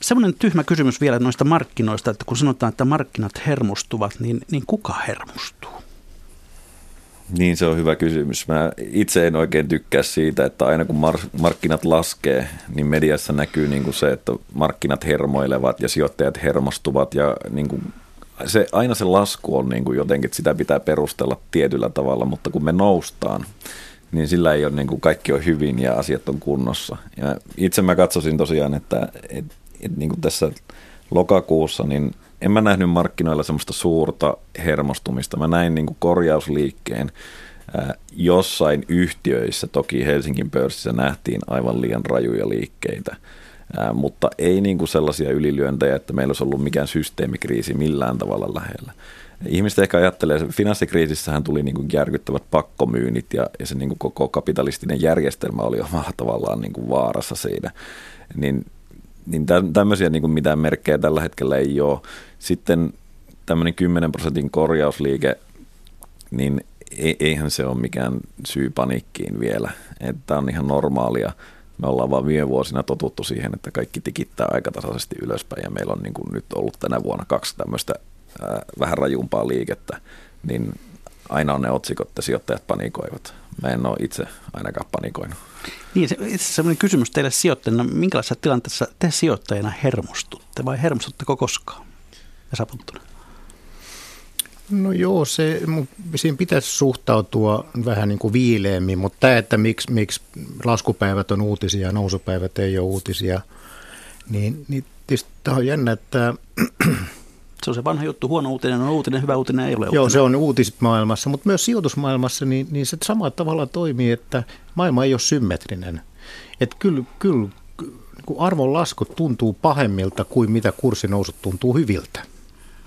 Semmoinen tyhmä kysymys vielä noista markkinoista, että kun sanotaan, että markkinat hermostuvat, niin, niin kuka hermostuu? Niin, se on hyvä kysymys. Mä itse en oikein tykkää siitä, että aina kun mar- markkinat laskee, niin mediassa näkyy niin kuin se, että markkinat hermoilevat ja sijoittajat hermostuvat ja niin kuin se, aina se lasku on niin kuin jotenkin, että sitä pitää perustella tietyllä tavalla, mutta kun me noustaan, niin sillä ei ole niin kuin kaikki on hyvin ja asiat on kunnossa. Ja itse mä katsoisin tosiaan, että et, et niin kuin tässä lokakuussa, niin en mä nähnyt markkinoilla semmoista suurta hermostumista. Mä näin niin kuin korjausliikkeen jossain yhtiöissä, toki Helsingin pörssissä nähtiin aivan liian rajuja liikkeitä, mutta ei niin kuin sellaisia ylilyöntejä, että meillä olisi ollut mikään systeemikriisi millään tavalla lähellä. Ihmiset ehkä ajattelee, että finanssikriisissähän tuli niin kuin järkyttävät pakkomyynnit ja, ja se niin kuin koko kapitalistinen järjestelmä oli omalla tavallaan niin kuin vaarassa siinä. Niin, niin tämmöisiä niin kuin mitään merkkejä tällä hetkellä ei ole. Sitten tämmöinen 10 prosentin korjausliike, niin eihän se ole mikään syy paniikkiin vielä. Että on ihan normaalia. Me ollaan vaan viime vuosina totuttu siihen, että kaikki tikittää aikatasaisesti ylöspäin ja meillä on niin kuin nyt ollut tänä vuonna kaksi tämmöistä vähän rajumpaa liikettä, niin aina on ne otsikot, että sijoittajat panikoivat. Mä en ole itse ainakaan panikoinut. Niin, itse sellainen kysymys teille sijoittajana. Minkälaisessa tilanteessa te sijoittajana hermostutte vai hermostutteko koskaan? Esa Puttunen. No joo, se, siinä pitäisi suhtautua vähän niin kuin viileemmin, mutta tämä, että miksi, miksi laskupäivät on uutisia ja nousupäivät ei ole uutisia, niin, niin tietysti tämä on jännä, että se on se vanha juttu, huono uutinen on uutinen, hyvä uutinen ei ole uutinen. Joo, se on uutismaailmassa, mutta myös sijoitusmaailmassa niin, niin se samalla tavalla toimii, että maailma ei ole symmetrinen. Että kyllä, kyllä kun arvon lasku tuntuu pahemmilta kuin mitä kurssinousut tuntuu hyviltä.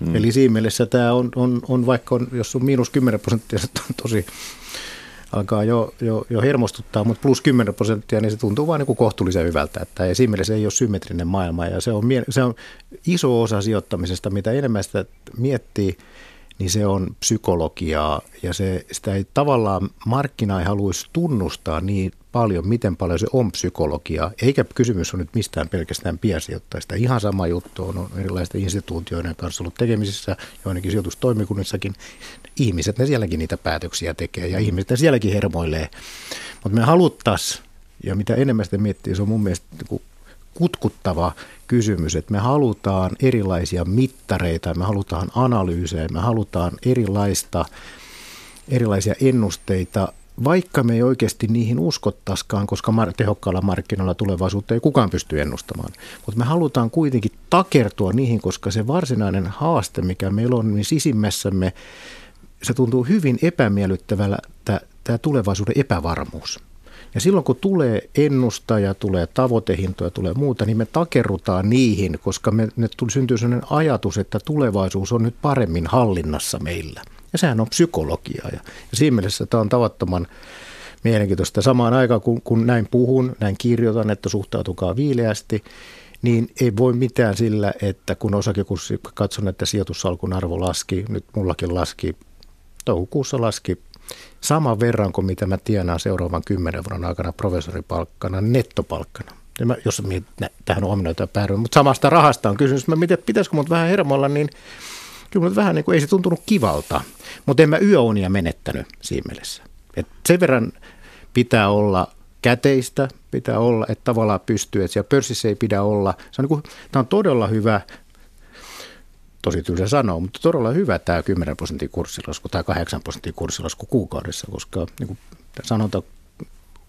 Hmm. Eli siinä mielessä tämä on, on, on vaikka on, jos on miinus 10 prosenttia, se on tosi alkaa jo, jo, jo hermostuttaa, mutta plus 10 prosenttia, niin se tuntuu vain niin kohtuullisen hyvältä. Että ja siinä mielessä ei ole symmetrinen maailma ja se on, se on iso osa sijoittamisesta, mitä enemmän sitä miettii, niin se on psykologiaa ja se, sitä ei tavallaan markkina ei haluaisi tunnustaa niin paljon, miten paljon se on psykologiaa. Eikä kysymys on nyt mistään pelkästään piensijoittajista. Ihan sama juttu on, on erilaisten instituutioiden kanssa ollut tekemisissä, joidenkin sijoitustoimikunnissakin. Ihmiset, ne sielläkin niitä päätöksiä tekee ja ihmiset ne sielläkin hermoilee. Mutta me haluttaisiin, ja mitä enemmän sitä miettii, se on mun mielestä niin kutkuttava kysymys, että me halutaan erilaisia mittareita, me halutaan analyysejä, me halutaan erilaista, erilaisia ennusteita, vaikka me ei oikeasti niihin uskottaskaan, koska tehokkaalla markkinoilla tulevaisuutta ei kukaan pysty ennustamaan. Mutta me halutaan kuitenkin takertua niihin, koska se varsinainen haaste, mikä meillä on, niin sisimmässämme, se tuntuu hyvin epämiellyttävällä tämä tulevaisuuden epävarmuus. Ja silloin kun tulee ennustaja, tulee tavoitehintoja, tulee muuta, niin me takerrutaan niihin, koska me, ne syntyy sellainen ajatus, että tulevaisuus on nyt paremmin hallinnassa meillä. Ja sehän on psykologiaa. Ja, ja siinä mielessä tämä on tavattoman mielenkiintoista. Samaan aikaan kun, kun näin puhun, näin kirjoitan, että suhtautukaa viileästi, niin ei voi mitään sillä, että kun osakekurssi katson, että sijoitussalkun arvo laski, nyt mullakin laski, toukokuussa laski saman verran kuin mitä mä tienaan seuraavan kymmenen vuoden aikana professoripalkkana, nettopalkkana. Ja mä, jos mä tähän ominoita päädyin, mutta samasta rahasta on kysymys, mä miten, pitäisikö mut vähän hermolla, niin kyllä mut vähän niin kuin, ei se tuntunut kivalta, mutta en mä yöunia menettänyt siinä mielessä. Et sen verran pitää olla käteistä, pitää olla, että tavallaan pystyy, että siellä pörssissä ei pidä olla. Se on, niin kuin, tämä on todella hyvä, tosi tylsä sanoa, mutta todella hyvä tämä 10 prosentin kurssilasku tai 8 prosentin kurssilasku kuukaudessa, koska niin kuin sanonta,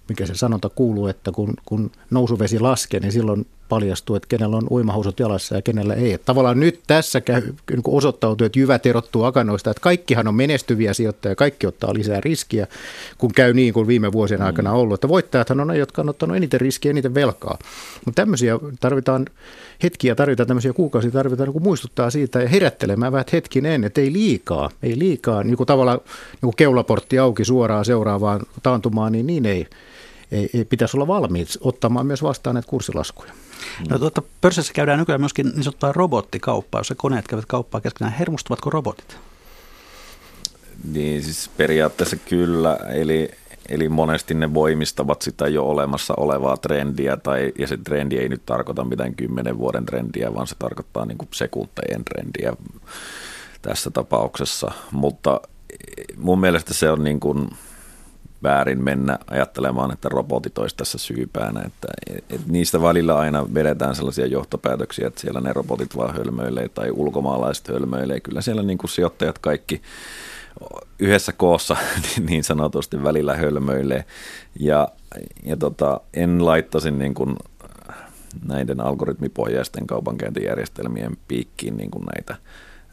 mikä se sanonta kuuluu, että kun, kun nousuvesi laskee, niin silloin paljastuu, että kenellä on uimahousut jalassa ja kenellä ei. Että tavallaan nyt tässä käy, niin kuin osoittautuu, että jyvät erottuu akanoista, että kaikkihan on menestyviä sijoittajia, kaikki ottaa lisää riskiä, kun käy niin kuin viime vuosien aikana ollut. Että voittajathan on ne, jotka on ottanut eniten riskiä, eniten velkaa. Mutta tämmöisiä tarvitaan hetkiä, tarvitaan tämmöisiä kuukausia, tarvitaan niin muistuttaa siitä ja herättelemään vähän hetkinen, että ei liikaa, ei liikaa, niin kuin tavallaan niin kuin keulaportti auki suoraan seuraavaan taantumaan, niin niin ei, ei, ei pitäisi olla valmiit ottamaan myös vastaan näitä kurssilaskuja. No tuota, pörssissä käydään nykyään myöskin niin sanottua robottikauppaa, jossa koneet käyvät kauppaa keskenään. Hermostuvatko robotit? Niin siis periaatteessa kyllä, eli, eli monesti ne voimistavat sitä jo olemassa olevaa trendiä, tai, ja se trendi ei nyt tarkoita mitään kymmenen vuoden trendiä, vaan se tarkoittaa niin sekuntejen trendiä tässä tapauksessa, mutta mun mielestä se on niin kuin, väärin mennä ajattelemaan, että robotit olisi tässä syypäänä. Että, et niistä välillä aina vedetään sellaisia johtopäätöksiä, että siellä ne robotit vaan hölmöilee tai ulkomaalaiset hölmöilee. Kyllä siellä niin kuin sijoittajat kaikki yhdessä koossa *laughs* niin sanotusti välillä hölmöilee. Ja, ja tota, en laittaisi niin kuin näiden algoritmipohjaisten kaupankäyntijärjestelmien piikkiin niin kuin näitä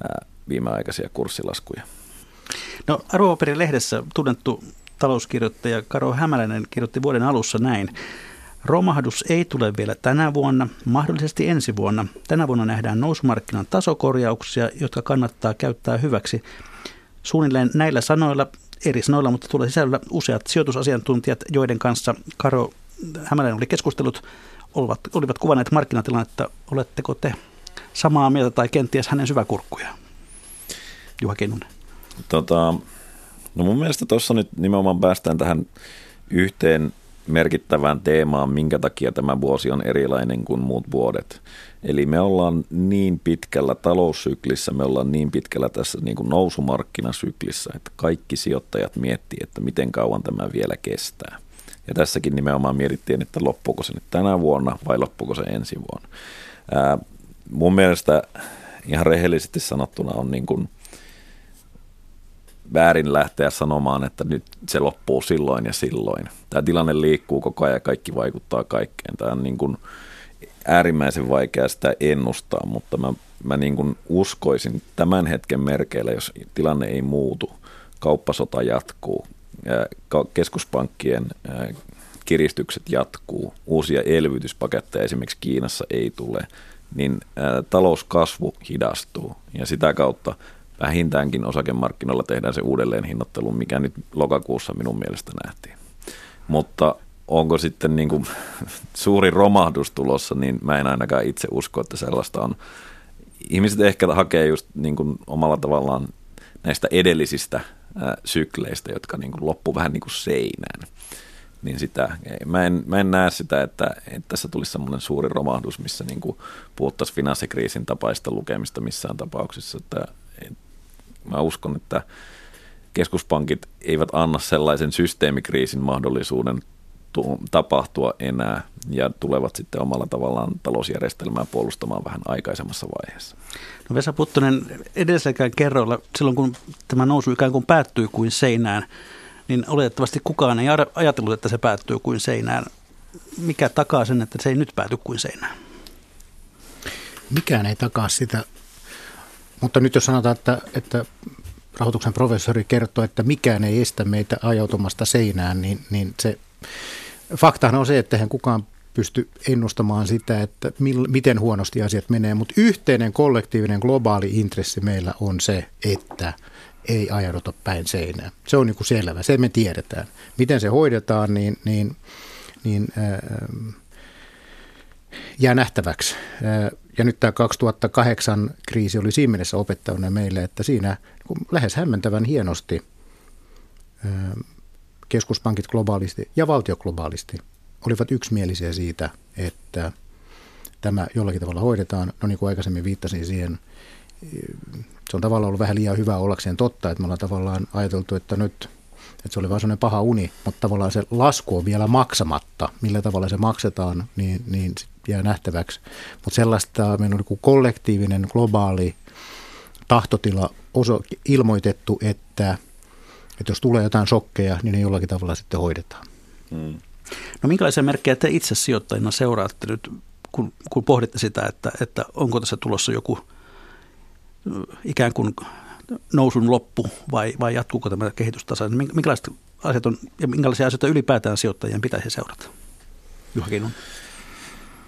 ää, viimeaikaisia kurssilaskuja. No arvopaperin lehdessä tunnettu talouskirjoittaja Karo Hämäläinen kirjoitti vuoden alussa näin. Romahdus ei tule vielä tänä vuonna, mahdollisesti ensi vuonna. Tänä vuonna nähdään nousumarkkinan tasokorjauksia, jotka kannattaa käyttää hyväksi. Suunnilleen näillä sanoilla, eri sanoilla, mutta tulee sisällä useat sijoitusasiantuntijat, joiden kanssa Karo Hämäläinen oli keskustellut, olivat, olivat kuvanneet markkinatilannetta. Oletteko te samaa mieltä tai kenties hänen syväkurkkuja? Juha Kinnunen. Tota, No mun mielestä tuossa nyt nimenomaan päästään tähän yhteen merkittävään teemaan, minkä takia tämä vuosi on erilainen kuin muut vuodet. Eli me ollaan niin pitkällä taloussyklissä, me ollaan niin pitkällä tässä niin kuin nousumarkkinasyklissä, että kaikki sijoittajat miettii, että miten kauan tämä vielä kestää. Ja tässäkin nimenomaan mietittiin, että loppuuko se nyt tänä vuonna vai loppuuko se ensi vuonna. Ää, mun mielestä ihan rehellisesti sanottuna on niin kuin – väärin lähteä sanomaan, että nyt se loppuu silloin ja silloin. Tämä tilanne liikkuu koko ajan ja kaikki vaikuttaa kaikkeen. Tämä on niin kuin äärimmäisen vaikea sitä ennustaa, mutta mä, mä niin kuin uskoisin tämän hetken merkeillä, jos tilanne ei muutu, kauppasota jatkuu, keskuspankkien kiristykset jatkuu, uusia elvytyspaketteja esimerkiksi Kiinassa ei tule, niin talouskasvu hidastuu ja sitä kautta – vähintäänkin osakemarkkinoilla tehdään se uudelleen hinnoittelu, mikä nyt lokakuussa minun mielestä nähtiin. Mutta onko sitten niin kuin *laughs* suuri romahdus tulossa, niin mä en ainakaan itse usko, että sellaista on. Ihmiset ehkä hakee just niin kuin omalla tavallaan näistä edellisistä sykleistä, jotka niin kuin loppu vähän niin kuin seinään. Niin sitä, mä, en, mä en näe sitä, että, että tässä tulisi semmoinen suuri romahdus, missä niin kuin puhuttaisiin finanssikriisin tapaista lukemista missään tapauksessa. Että, Mä uskon, että keskuspankit eivät anna sellaisen systeemikriisin mahdollisuuden tapahtua enää ja tulevat sitten omalla tavallaan talousjärjestelmää puolustamaan vähän aikaisemmassa vaiheessa. No Vesa Puttonen, edelliselläkään kerroilla, silloin kun tämä nousu ikään kuin päättyy kuin seinään, niin oletettavasti kukaan ei ajatellut, että se päättyy kuin seinään. Mikä takaa sen, että se ei nyt pääty kuin seinään? Mikään ei takaa sitä mutta nyt jos sanotaan, että, että rahoituksen professori kertoo, että mikään ei estä meitä ajautumasta seinään, niin, niin se faktahan on se, että hän kukaan pysty ennustamaan sitä, että mil, miten huonosti asiat menee, mutta yhteinen kollektiivinen globaali intressi meillä on se, että ei ajauduta päin seinään. Se on niin selvä, se me tiedetään. Miten se hoidetaan, niin, niin, niin ää, jää nähtäväksi. Ja nyt tämä 2008 kriisi oli siinä mielessä opettanut meille, että siinä lähes hämmentävän hienosti keskuspankit globaalisti ja valtio globaalisti olivat yksimielisiä siitä, että tämä jollakin tavalla hoidetaan. No niin kuin aikaisemmin viittasin siihen, se on tavallaan ollut vähän liian hyvä ollakseen totta, että me ollaan tavallaan ajateltu, että nyt että se oli vain sellainen paha uni, mutta tavallaan se lasku on vielä maksamatta. Millä tavalla se maksetaan, niin, niin jää nähtäväksi. Mutta sellaista meillä on niin kollektiivinen, globaali tahtotila oso, ilmoitettu, että, että jos tulee jotain shokkeja, niin ne jollakin tavalla sitten hoidetaan. Hmm. No minkälaisia merkkejä te itse sijoittajina seuraatte nyt, kun, kun pohditte sitä, että, että onko tässä tulossa joku ikään kuin nousun loppu vai, vai jatkuuko tämä kehitystasa? Minkälaiset asiat on, ja minkälaisia asioita ylipäätään sijoittajien pitäisi seurata? Juha.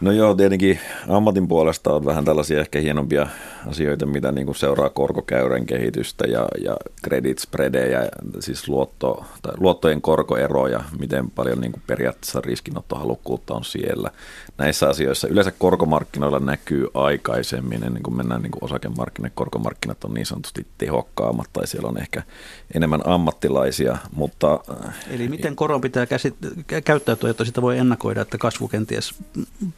No joo, tietenkin ammatin puolesta on vähän tällaisia ehkä hienompia asioita, mitä niin kuin seuraa korkokäyrän kehitystä ja, ja credit spreadejä, siis luotto, tai luottojen korkoeroja, miten paljon niin kuin periaatteessa riskinottohalukkuutta on siellä. Näissä asioissa yleensä korkomarkkinoilla näkyy aikaisemmin, ennen kuin mennään niin kuin osakemarkkinat, korkomarkkinat on niin sanotusti tehokkaammat tai siellä on ehkä enemmän ammattilaisia, mutta... Eli miten koron pitää käsit- käyttäytyä, jotta sitä voi ennakoida, että kasvu kenties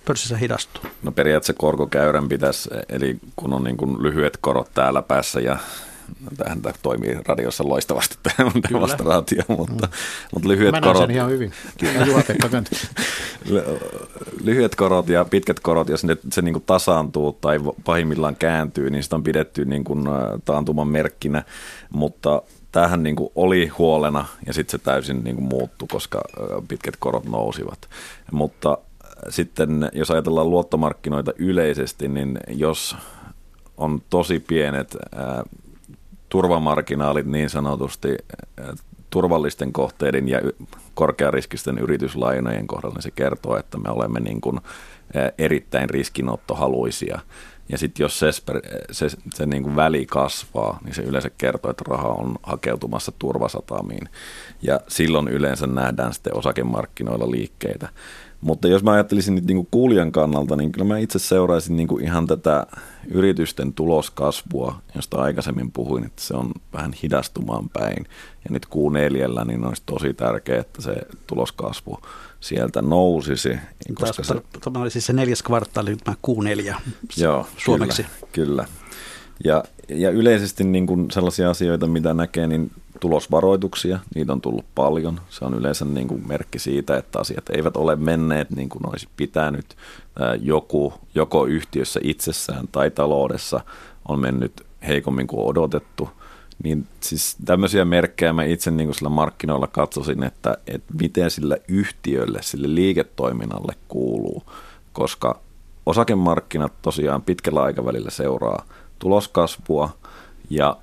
pörssissä hidastuu? No periaatteessa korkokäyrän pitäisi, eli kun on niin kuin lyhyet korot täällä päässä ja tähän toimii radiossa loistavasti *laughs* tämä demonstraatio, mutta, mm. mutta lyhyet Mä korot. sen ihan hyvin. *laughs* lyhyet korot ja pitkät korot, jos ne, se niin kuin tasaantuu tai pahimmillaan kääntyy, niin sitä on pidetty niin kuin taantuman merkkinä, mutta tämähän niin kuin oli huolena ja sitten se täysin niin kuin muuttui, koska pitkät korot nousivat. Mutta sitten jos ajatellaan luottomarkkinoita yleisesti, niin jos on tosi pienet turvamarginaalit niin sanotusti ää, turvallisten kohteiden ja korkeariskisten yrityslainojen kohdalla, niin se kertoo, että me olemme niin kuin, ää, erittäin riskinottohaluisia. Ja sitten jos se, se, se niin kuin väli kasvaa, niin se yleensä kertoo, että raha on hakeutumassa turvasatamiin. Ja silloin yleensä nähdään sitten osakemarkkinoilla liikkeitä. Mutta jos mä ajattelisin nyt niin kuulijan kannalta, niin kyllä mä itse seuraisin niin kuin ihan tätä yritysten tuloskasvua, josta aikaisemmin puhuin, että se on vähän hidastumaan päin. Ja nyt Q4, niin olisi tosi tärkeää, että se tuloskasvu sieltä nousisi. Koska se, tämä oli siis se neljäs kvartaali, tämä Q4 joo, suomeksi. Kyllä, kyllä. Ja, ja yleisesti niin kuin sellaisia asioita, mitä näkee, niin tulosvaroituksia, niitä on tullut paljon. Se on yleensä niin kuin merkki siitä, että asiat eivät ole menneet niin kuin olisi pitänyt. Joku, joko yhtiössä itsessään tai taloudessa on mennyt heikommin kuin odotettu. Niin siis tämmöisiä merkkejä mä itse niin kuin sillä markkinoilla katsosin, että, että miten sillä yhtiölle, sille liiketoiminnalle kuuluu, koska osakemarkkinat tosiaan pitkällä aikavälillä seuraa tuloskasvua ja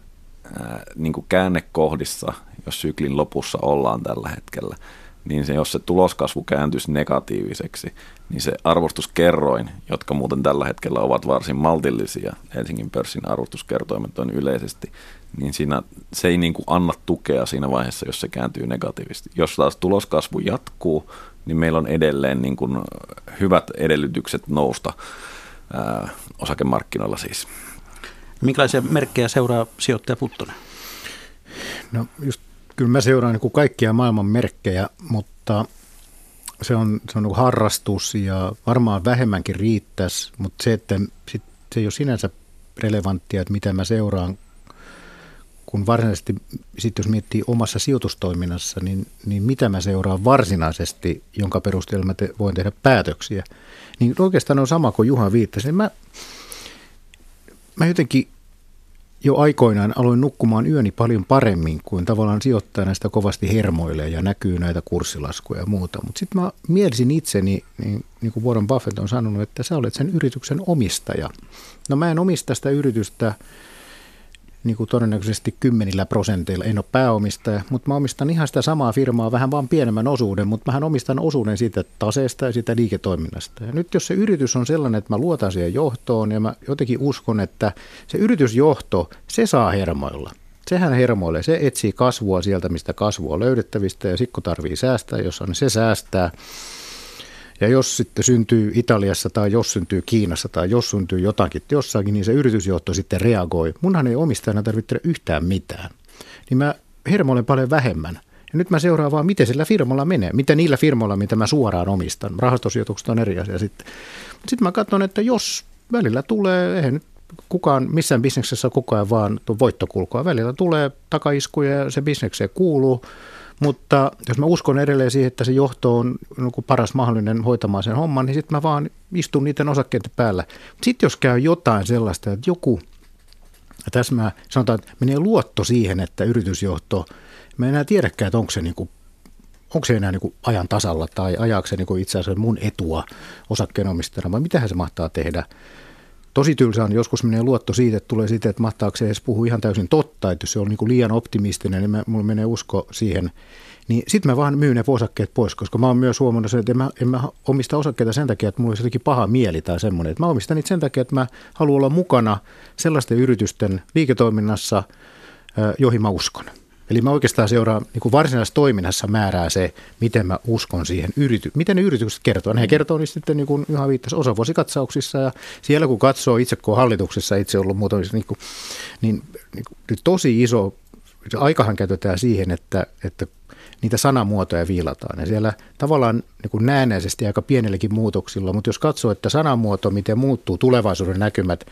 niin kuin käännekohdissa, jos syklin lopussa ollaan tällä hetkellä, niin se, jos se tuloskasvu kääntyisi negatiiviseksi, niin se arvostuskerroin, jotka muuten tällä hetkellä ovat varsin maltillisia, Helsingin pörssin arvostuskertoimet on yleisesti, niin siinä, se ei niin kuin anna tukea siinä vaiheessa, jos se kääntyy negatiivisesti. Jos taas tuloskasvu jatkuu, niin meillä on edelleen niin kuin hyvät edellytykset nousta ää, osakemarkkinoilla siis. Minkälaisia merkkejä seuraa sijoittaja Puttonen? No just, kyllä mä seuraan niin kuin kaikkia maailman merkkejä, mutta se on, se on niin harrastus ja varmaan vähemmänkin riittäisi, mutta se, että sit, se ei ole sinänsä relevanttia, että mitä mä seuraan, kun varsinaisesti, sit jos miettii omassa sijoitustoiminnassa, niin, niin mitä mä seuraan varsinaisesti, jonka perusteella mä te, voin tehdä päätöksiä, niin oikeastaan on sama kuin Juha viittasi. Mä, mä jotenkin jo aikoinaan aloin nukkumaan yöni paljon paremmin kuin tavallaan sijoittajana sitä kovasti hermoilee ja näkyy näitä kurssilaskuja ja muuta. Mutta sitten mä mielisin itseni, niin, niin kuin Warren Buffett on sanonut, että sä olet sen yrityksen omistaja. No mä en omista sitä yritystä niin kuin todennäköisesti kymmenillä prosenteilla. En ole pääomistaja, mutta mä omistan ihan sitä samaa firmaa vähän vaan pienemmän osuuden, mutta mä omistan osuuden siitä taseesta ja siitä liiketoiminnasta. Ja nyt jos se yritys on sellainen, että mä luotan siihen johtoon ja mä jotenkin uskon, että se yritysjohto, se saa hermoilla. Sehän hermoilee, se etsii kasvua sieltä, mistä kasvua on löydettävistä ja kun tarvii säästää, jos on, niin se säästää. Ja jos sitten syntyy Italiassa tai jos syntyy Kiinassa tai jos syntyy jotakin jossakin, niin se yritysjohto sitten reagoi. Munhan ei omistajana tarvitse yhtään mitään. Niin mä hermoilen paljon vähemmän. Ja nyt mä seuraan vaan, miten sillä firmalla menee. Mitä niillä firmoilla, mitä mä suoraan omistan. Rahastosijoitukset on eri asia sitten. Sitten mä katson, että jos välillä tulee, eihän nyt kukaan missään bisneksessä koko ajan vaan voittokulkua. Välillä tulee takaiskuja ja se bisnekseen kuuluu. Mutta jos mä uskon edelleen siihen, että se johto on niin paras mahdollinen hoitamaan sen homman, niin sitten mä vaan istun niiden osakkeiden päällä. Sitten jos käy jotain sellaista, että joku, mä sanotaan, että menee luotto siihen, että yritysjohto, mä en enää tiedäkään, että onko se niin kuin onko se enää niin ajan tasalla tai ajaako se niin itse asiassa mun etua osakkeenomistajana vai mitähän se mahtaa tehdä. Tosi tylsä on, joskus menee luotto siitä, että tulee siitä, että mahtaako se edes puhua ihan täysin totta, että jos se on niin kuin liian optimistinen, niin mulla menee usko siihen. Niin sitten mä vaan myyn ne osakkeet pois, koska mä oon myös huomannut sen, että en mä, en mä omista osakkeita sen takia, että mulla olisi jotenkin paha mieli tai semmoinen. Että mä omistan niitä sen takia, että mä haluan olla mukana sellaisten yritysten liiketoiminnassa, joihin mä uskon. Eli mä oikeastaan seuraan niin kuin varsinaisessa toiminnassa määrää se, miten mä uskon siihen, yrity- miten ne yritykset kertoo. Ne kertoo niistä sitten niin kuin Juha viittasi osavuosikatsauksissa ja siellä kun katsoo itse, kun hallituksessa itse ollut muutamissa, niin, kuin, niin, niin, niin tosi iso, aikahan käytetään siihen, että, että niitä sanamuotoja viilataan. Ja siellä tavallaan niin kuin näennäisesti aika pienelläkin muutoksilla, mutta jos katsoo, että sanamuoto, miten muuttuu tulevaisuuden näkymät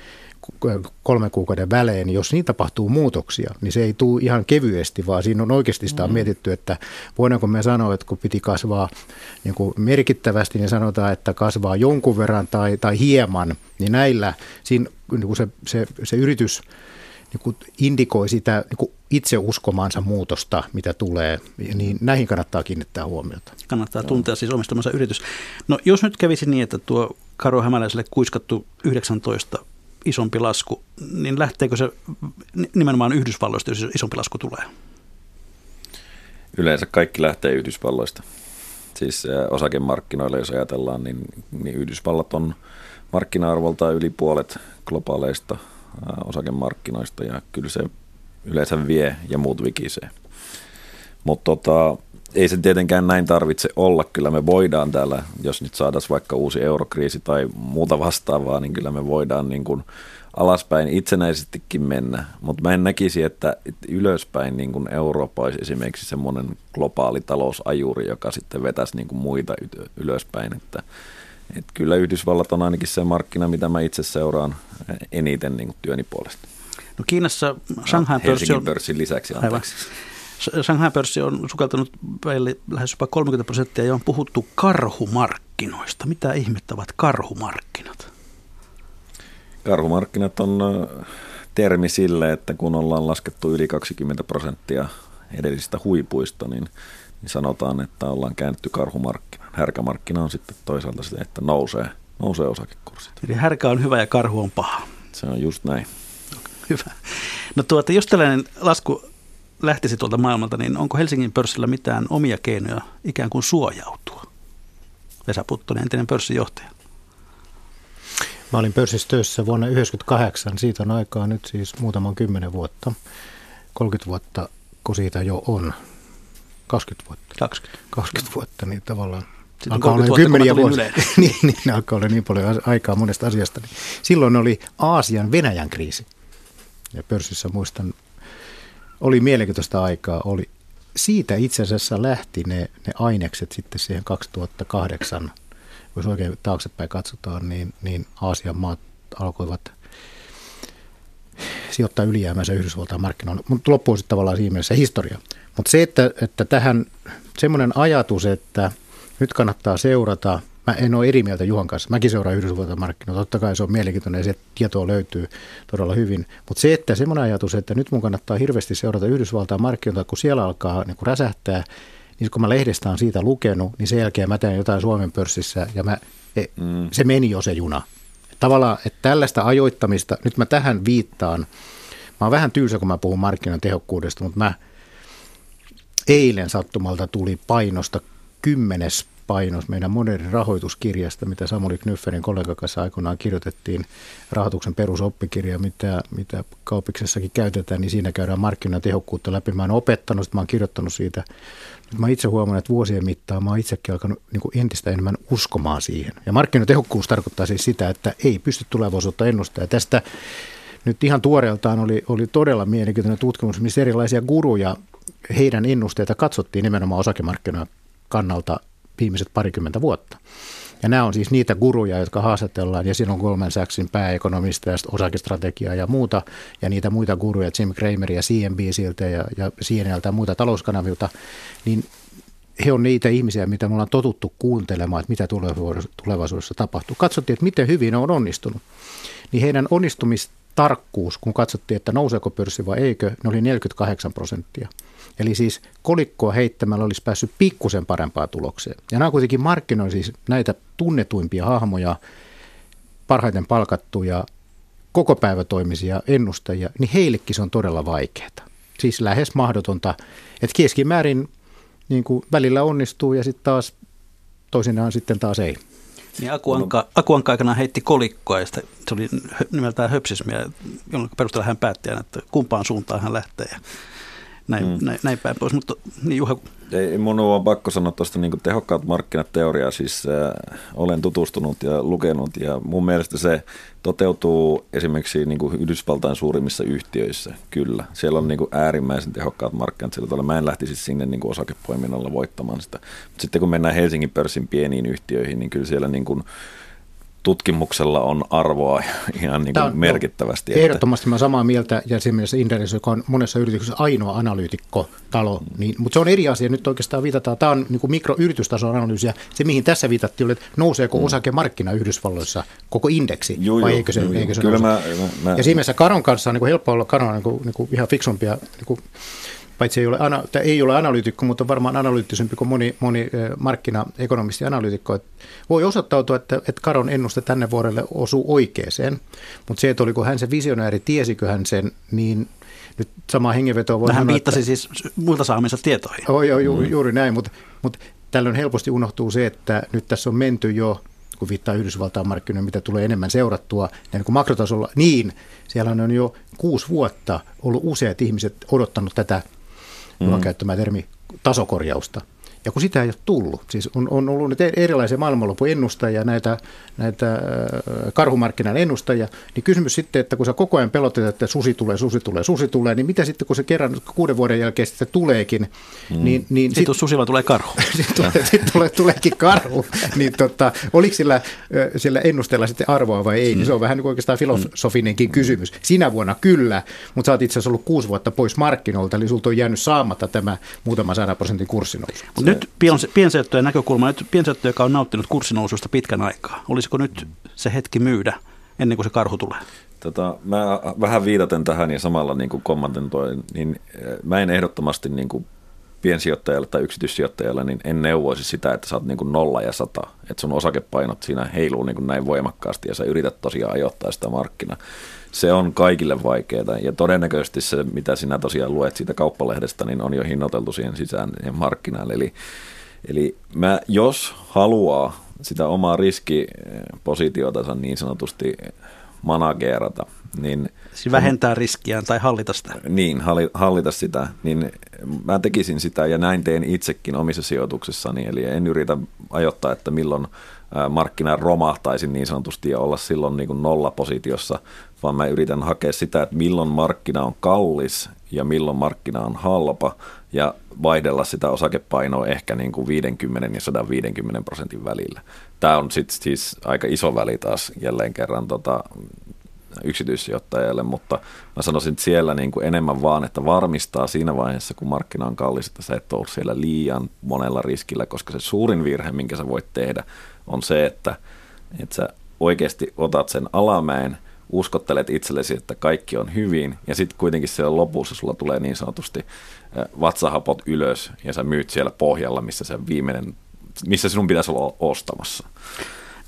kolmen kuukauden välein, niin jos niin tapahtuu muutoksia, niin se ei tule ihan kevyesti, vaan siinä on oikeasti sitä on mm. mietitty, että voidaanko me sanoa, että kun piti kasvaa niin kuin merkittävästi, niin sanotaan, että kasvaa jonkun verran tai, tai hieman, niin näillä siinä niin kuin se, se, se yritys niin kuin indikoi sitä niin kuin itse uskomaansa muutosta, mitä tulee, niin näihin kannattaa kiinnittää huomiota. Kannattaa Joo. tuntea siis omistamansa yritys. No jos nyt kävisi niin, että tuo Karo Hämäläiselle kuiskattu 19 isompi lasku, niin lähteekö se nimenomaan Yhdysvalloista, jos isompi lasku tulee? Yleensä kaikki lähtee Yhdysvalloista. Siis osakemarkkinoilla, jos ajatellaan, niin, niin Yhdysvallat on markkina-arvolta yli puolet globaaleista osakemarkkinoista ja kyllä se yleensä vie ja muut vikisee. Mutta tota, ei se tietenkään näin tarvitse olla. Kyllä me voidaan täällä, jos nyt saataisiin vaikka uusi eurokriisi tai muuta vastaavaa, niin kyllä me voidaan niin kuin alaspäin itsenäisestikin mennä. Mutta mä en näkisi, että ylöspäin niin kuin Eurooppa olisi esimerkiksi semmoinen globaali talousajuri, joka sitten vetäisi niin kuin muita ylöspäin. Että, että kyllä Yhdysvallat on ainakin se markkina, mitä mä itse seuraan eniten niin työni puolesta. No Kiinassa Shanghai pörssi on... pörssin lisäksi, anteeksi. Shanghai-pörssi on sukeltanut väille lähes jopa 30 prosenttia ja on puhuttu karhumarkkinoista. Mitä ihmettä ovat karhumarkkinat? Karhumarkkinat on termi sille, että kun ollaan laskettu yli 20 prosenttia edellisistä huipuista, niin, niin sanotaan, että ollaan käännetty karhumarkkinaan. Härkämarkkina on sitten toisaalta sitä, että nousee, nousee osakekurssit. Eli härkä on hyvä ja karhu on paha. Se on just näin. Hyvä. No tuota, jos tällainen lasku lähtisi tuolta maailmalta, niin onko Helsingin pörssillä mitään omia keinoja ikään kuin suojautua? Vesa Puttonen, entinen pörssijohtaja. Mä olin pörssissä töissä vuonna 1998, siitä on aikaa nyt siis muutaman kymmenen vuotta. 30 vuotta, kun siitä jo on. 20 vuotta. 20. 20 vuotta, niin tavallaan sitten alkaa olla kymmeniä vuosia. *laughs* niin, niin, alkaa olla niin paljon aikaa monesta asiasta. Silloin oli Aasian Venäjän kriisi. Ja pörssissä muistan oli mielenkiintoista aikaa. Oli, siitä itse asiassa lähti ne, ne ainekset sitten siihen 2008, jos oikein taaksepäin katsotaan, niin, niin Aasian maat alkoivat sijoittaa ylijäämänsä Yhdysvaltain markkinoille. Mutta loppuu sitten tavallaan siinä mielessä historia. Mutta se, että, että tähän semmoinen ajatus, että nyt kannattaa seurata – Mä en ole eri mieltä Juhan kanssa. Mäkin seuraan Yhdysvaltain markkinoita. Totta kai se on mielenkiintoinen ja se tietoa löytyy todella hyvin. Mutta se, että semmoinen ajatus, että nyt mun kannattaa hirveästi seurata Yhdysvaltain markkinoita, kun siellä alkaa niin kun räsähtää, niin kun mä lehdestä on siitä lukenut, niin sen jälkeen mä teen jotain Suomen pörssissä ja mä, e, mm. se meni jo se juna. Tavallaan, että tällaista ajoittamista, nyt mä tähän viittaan, mä oon vähän tylsä, kun mä puhun markkinan tehokkuudesta, mutta mä eilen sattumalta tuli painosta kymmenes painos meidän modernin rahoituskirjasta, mitä Samuli Knyfferin kollega kanssa aikoinaan kirjoitettiin, rahoituksen perusoppikirja, mitä, mitä kaupiksessakin käytetään, niin siinä käydään markkinatehokkuutta läpi. Mä oon opettanut, mä oon kirjoittanut siitä. Mä itse huomannut, että vuosien mittaan mä oon itsekin alkanut niin kuin entistä enemmän uskomaan siihen. Ja markkinatehokkuus tarkoittaa siis sitä, että ei pysty tulevaisuutta ennustaa. Ja tästä nyt ihan tuoreeltaan oli, oli todella mielenkiintoinen tutkimus, missä erilaisia guruja, heidän ennusteita katsottiin nimenomaan osakemarkkinoiden kannalta viimeiset parikymmentä vuotta. Ja nämä on siis niitä guruja, jotka haastatellaan, ja siinä on Goldman Sachsin pääekonomista ja osakestrategiaa ja muuta, ja niitä muita guruja, Jim Kramer ja CNBCiltä ja, ja CNLtä ja muita talouskanavilta, niin he on niitä ihmisiä, mitä me ollaan totuttu kuuntelemaan, että mitä tulevaisuudessa tapahtuu. Katsottiin, että miten hyvin ne on onnistunut. Niin heidän onnistumistarkkuus, kun katsottiin, että nouseeko pörssi vai eikö, ne oli 48 prosenttia. Eli siis kolikkoa heittämällä olisi päässyt pikkusen parempaan tulokseen. Ja nämä kuitenkin markkinoilla siis näitä tunnetuimpia hahmoja, parhaiten palkattuja, koko toimisia ennustajia, niin heillekin se on todella vaikeaa. Siis lähes mahdotonta, että keskimäärin niin kuin välillä onnistuu ja sitten taas toisinaan sitten taas ei. Niin Akuanka, Akuanka aikanaan heitti kolikkoa ja sitä, se oli nimeltään höpsismiä, jonka perusteella hän päätti että kumpaan suuntaan hän lähtee. Näin, mm. näin, näin päin pois. Mutta niin Juha, ei, mun on pakko sanoa tuosta niin tehokkaat markkinat teoriaa, siis äh, olen tutustunut ja lukenut ja mun mielestä se toteutuu esimerkiksi niin kuin Yhdysvaltain suurimmissa yhtiöissä, kyllä. Siellä on niin kuin äärimmäisen tehokkaat markkinat sillä tavalla. Mä en lähtisi sinne niin kuin osakepoiminnalla voittamaan sitä. Mutta sitten kun mennään Helsingin pörssin pieniin yhtiöihin, niin kyllä siellä niin kuin tutkimuksella on arvoa *laughs* ihan niin kuin on, merkittävästi. No, ehdottomasti mä samaa mieltä, ja esimerkiksi Inderes, joka on monessa yrityksessä ainoa analyytikko-talo, mm. niin, mutta se on eri asia. Nyt oikeastaan viitataan, tämä on niin kuin mikroyritystason analyysiä. Se, mihin tässä viitattiin, oli, että nouseeko mm. osakemarkkina Yhdysvalloissa koko indeksi, juu, vai eikö se, juu, eikö se Kyllä mä, mä, ja siinä mielessä Karon kanssa on niin kuin helppo olla Karon niin kuin, niin kuin ihan fiksumpia niin kuin paitsi ei ole, ana, ei ole analyytikko, mutta varmaan analyyttisempi kuin moni, moni markkinaekonomisti analyytikko. voi osoittautua, että, että Karon ennuste tänne vuodelle osuu oikeeseen, mutta se, että oliko hän se visionääri, tiesikö hän sen, niin nyt sama hengenveto voi Hän viittasi että, siis muilta saamiinsa tietoihin. Oh, joo, ju, mm. juuri näin, mutta, mutta tällöin helposti unohtuu se, että nyt tässä on menty jo kun viittaa Yhdysvaltain markkinoille, mitä tulee enemmän seurattua, niin kuin makrotasolla, niin siellä on jo kuusi vuotta ollut useat ihmiset odottanut tätä mm. käyttämä termi tasokorjausta. Ja kun sitä ei ole tullut, siis on, on ollut nyt erilaisia maailmanlopun ennustajia, näitä, näitä äh, karhumarkkinan ennustajia, niin kysymys sitten, että kun sä koko ajan pelotit, että susi tulee, susi tulee, susi tulee, niin mitä sitten kun se kerran kuuden vuoden jälkeen sitten tuleekin, mm. niin... niin sitten sit, susilla tulee karhu. *laughs* sitten tulee, sit tulee, tuleekin karhu, *laughs* niin tota, oliko sillä, sillä ennusteella sitten arvoa vai ei, mm. niin se on vähän niin kuin oikeastaan filosofinenkin mm. kysymys. Sinä vuonna kyllä, mutta sä oot itse asiassa ollut kuusi vuotta pois markkinoilta, eli sulta on jäänyt saamatta tämä muutama sadan prosentin kurssinousu nyt piensijoittajan näkökulma, nyt piensijoittaja, joka on nauttinut kurssinoususta pitkän aikaa, olisiko nyt se hetki myydä ennen kuin se karhu tulee? Tota, mä vähän viitaten tähän ja samalla niin kuin kommentoin, niin eh, mä en ehdottomasti niin kuin piensijoittajalle tai yksityissijoittajalle, niin en neuvoisi sitä, että sä oot niin kuin nolla ja sata. Että sun osakepainot siinä heiluu niin kuin näin voimakkaasti ja sä yrität tosiaan ajoittaa sitä markkinaa. Se on kaikille vaikeaa ja todennäköisesti se, mitä sinä tosiaan luet siitä kauppalehdestä, niin on jo hinnoiteltu siihen sisään markkinaan. Eli, eli mä, jos haluaa sitä omaa riskipositiotansa niin sanotusti managerata, niin... Siis vähentää riskiään tai hallita sitä. Niin, hallita sitä. Niin mä tekisin sitä ja näin teen itsekin omissa sijoituksissani. Eli en yritä ajoittaa, että milloin markkina romahtaisi niin sanotusti ja olla silloin niin kuin nolla-positiossa, vaan mä yritän hakea sitä, että milloin markkina on kallis ja milloin markkina on halpa ja vaihdella sitä osakepainoa ehkä niin kuin 50 ja 150 prosentin välillä. Tämä on sitten siis aika iso väli taas jälleen kerran tota, yksityissijoittajalle, mutta mä sanoisin että siellä niin kuin enemmän vaan, että varmistaa siinä vaiheessa, kun markkina on kallis, että sä et ole siellä liian monella riskillä, koska se suurin virhe, minkä sä voit tehdä, on se, että, että sä oikeasti otat sen alamäen, uskottelet itsellesi, että kaikki on hyvin, ja sitten kuitenkin siellä lopussa sulla tulee niin sanotusti vatsahapot ylös, ja sä myyt siellä pohjalla, missä se viimeinen, missä sinun pitäisi olla ostamassa.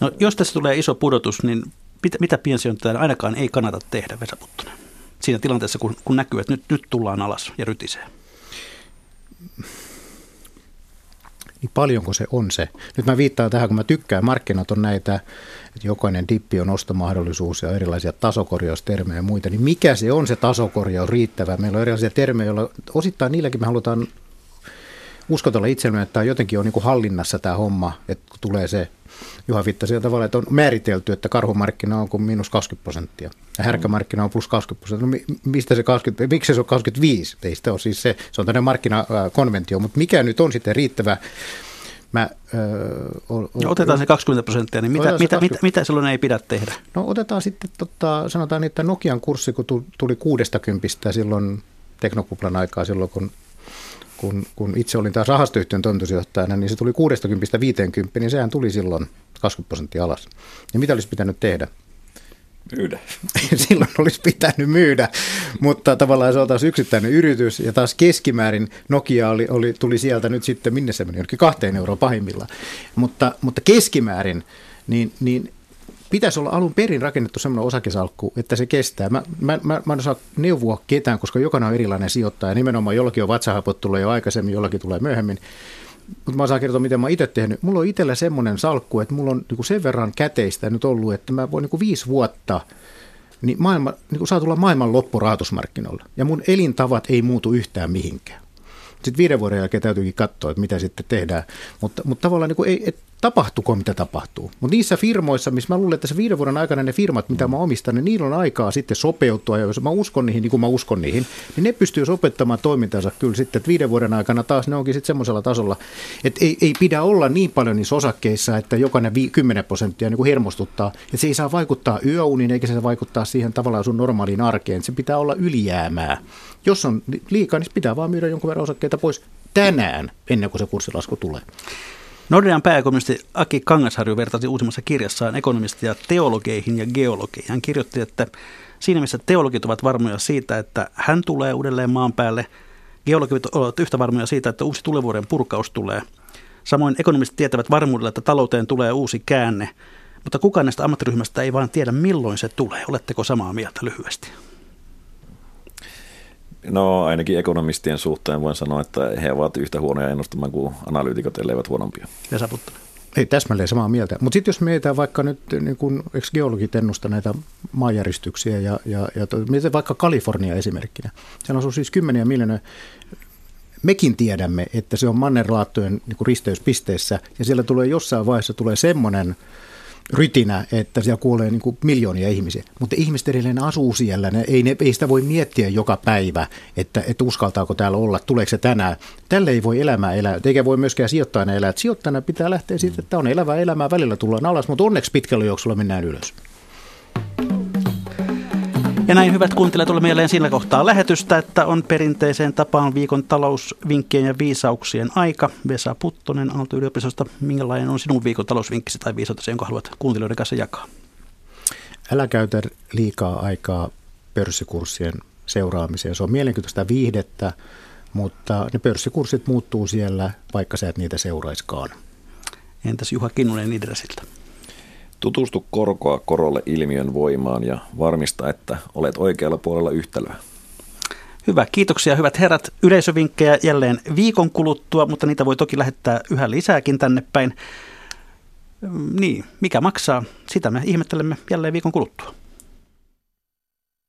No, jos tässä tulee iso pudotus, niin mitä, mitä piensijoittajan ainakaan ei kannata tehdä, Vesa Puttonen? Siinä tilanteessa, kun, kun näkyy, että nyt, nyt tullaan alas ja rytisee. Niin paljonko se on se. Nyt mä viittaan tähän, kun mä tykkään, markkinat on näitä, että jokainen dippi on ostomahdollisuus ja erilaisia tasokorjaustermejä ja muita, niin mikä se on se tasokorjaus riittävä? Meillä on erilaisia termejä, joilla osittain niilläkin me halutaan uskotella itsellemme, että jotenkin on niin kuin hallinnassa tämä homma, että tulee se Juha viittasi tavalla, että on määritelty, että karhumarkkina on kuin miinus 20 prosenttia ja härkämarkkina on plus 20 prosenttia. No, mistä se 20, miksi se on 25? Ei sitä ole siis se, se on tämmöinen markkinakonventio, mutta mikä nyt on sitten riittävä Mä, öö, o, o, no otetaan se 20 prosenttia, niin mitä, mitä, mitä, mitä silloin ei pidä tehdä? No otetaan sitten, tota, sanotaan, että Nokian kurssi, kun tuli 60 silloin teknokuplan aikaa, silloin kun kun, kun itse olin taas rahastoyhtiön toimitusjohtajana, niin se tuli 60-50, niin sehän tuli silloin 20 prosenttia alas. Ja mitä olisi pitänyt tehdä? Myydä. *laughs* Silloin olisi pitänyt myydä, mutta tavallaan se on taas yksittäinen yritys ja taas keskimäärin Nokia oli, oli, tuli sieltä nyt sitten, minne se meni, jonnekin kahteen euroa pahimmillaan. Mutta, mutta keskimäärin, niin, niin pitäisi olla alun perin rakennettu sellainen osakesalkku, että se kestää. Mä, mä, mä, mä en osaa neuvoa ketään, koska jokainen on erilainen sijoittaja. Nimenomaan jollakin on vatsahapot tulee jo aikaisemmin, jollakin tulee myöhemmin. Mutta mä saan kertoa, miten mä itse tehnyt. Mulla on itsellä semmoinen salkku, että mulla on niin sen verran käteistä nyt ollut, että mä voin niin viisi vuotta niin maailma, niin saa tulla maailman loppurahoitusmarkkinoilla. Ja mun elintavat ei muutu yhtään mihinkään. Sitten viiden vuoden jälkeen täytyykin katsoa, että mitä sitten tehdään. Mutta, mutta tavallaan niin kuin ei, et, tapahtuko mitä tapahtuu. Mutta niissä firmoissa, missä mä luulen, että se viiden vuoden aikana ne firmat, mitä mä omistan, niin niillä on aikaa sitten sopeutua. Ja jos mä uskon niihin, niin kuin mä uskon niihin, niin ne pystyy sopettamaan toimintansa kyllä sitten. Että viiden vuoden aikana taas ne onkin sitten semmoisella tasolla, että ei, ei pidä olla niin paljon niissä osakkeissa, että jokainen vi- 10 prosenttia niin kuin hermostuttaa. Että se ei saa vaikuttaa yöuniin, eikä se saa vaikuttaa siihen tavallaan sun normaaliin arkeen. Se pitää olla ylijäämää. Jos on liikaa, niin pitää vaan myydä jonkun verran osakkeita pois tänään, ennen kuin se kurssilasku tulee. Nordean pääekonomisti Aki Kangasharju vertasi uusimmassa kirjassaan ekonomistia teologeihin ja geologeihin. Hän kirjoitti, että siinä missä teologit ovat varmoja siitä, että hän tulee uudelleen maan päälle, geologit ovat yhtä varmoja siitä, että uusi tulevuuden purkaus tulee. Samoin ekonomistit tietävät varmuudella, että talouteen tulee uusi käänne, mutta kukaan näistä ammattiryhmästä ei vain tiedä, milloin se tulee. Oletteko samaa mieltä lyhyesti? No ainakin ekonomistien suhteen voin sanoa, että he ovat yhtä huonoja ennustamaan kuin analyytikot, elleivät huonompia. Ja Saputtonen. Ei täsmälleen samaa mieltä. Mutta sitten jos mietitään vaikka nyt, niin kun, eikö geologit ennusta näitä maanjäristyksiä ja, ja, ja to, mietitään vaikka Kalifornia esimerkkinä. Siellä asuu siis kymmeniä miljoonia. Mekin tiedämme, että se on mannerlaattojen niin risteyspisteessä ja siellä tulee jossain vaiheessa tulee semmoinen – rytinä, että siellä kuolee niin kuin miljoonia ihmisiä. Mutta ihmiset edelleen asuu siellä, ne, ei, ne, ei sitä voi miettiä joka päivä, että, että uskaltaako täällä olla, tuleeko se tänään. Tälle ei voi elämää elää, eikä voi myöskään sijoittajana elää. Sijoittajana pitää lähteä siitä, että on elävää elämää, välillä tullaan alas, mutta onneksi pitkällä juoksulla mennään ylös. Ja näin hyvät kuuntelijat, olemme jälleen sillä kohtaa lähetystä, että on perinteiseen tapaan viikon talousvinkkien ja viisauksien aika. Vesa Puttonen Aalto-yliopistosta, minkälainen on sinun viikon talousvinkkisi tai viisautesi, jonka haluat kuuntelijoiden kanssa jakaa? Älä käytä liikaa aikaa pörssikurssien seuraamiseen. Se on mielenkiintoista viihdettä, mutta ne pörssikurssit muuttuu siellä, vaikka sä et niitä seuraiskaan. Entäs Juha Kinnunen Idresiltä? Tutustu korkoa korolle ilmiön voimaan ja varmista, että olet oikealla puolella yhtälöä. Hyvä, kiitoksia hyvät herrat. Yleisövinkkejä jälleen viikon kuluttua, mutta niitä voi toki lähettää yhä lisääkin tänne päin. Niin, mikä maksaa? Sitä me ihmettelemme jälleen viikon kuluttua.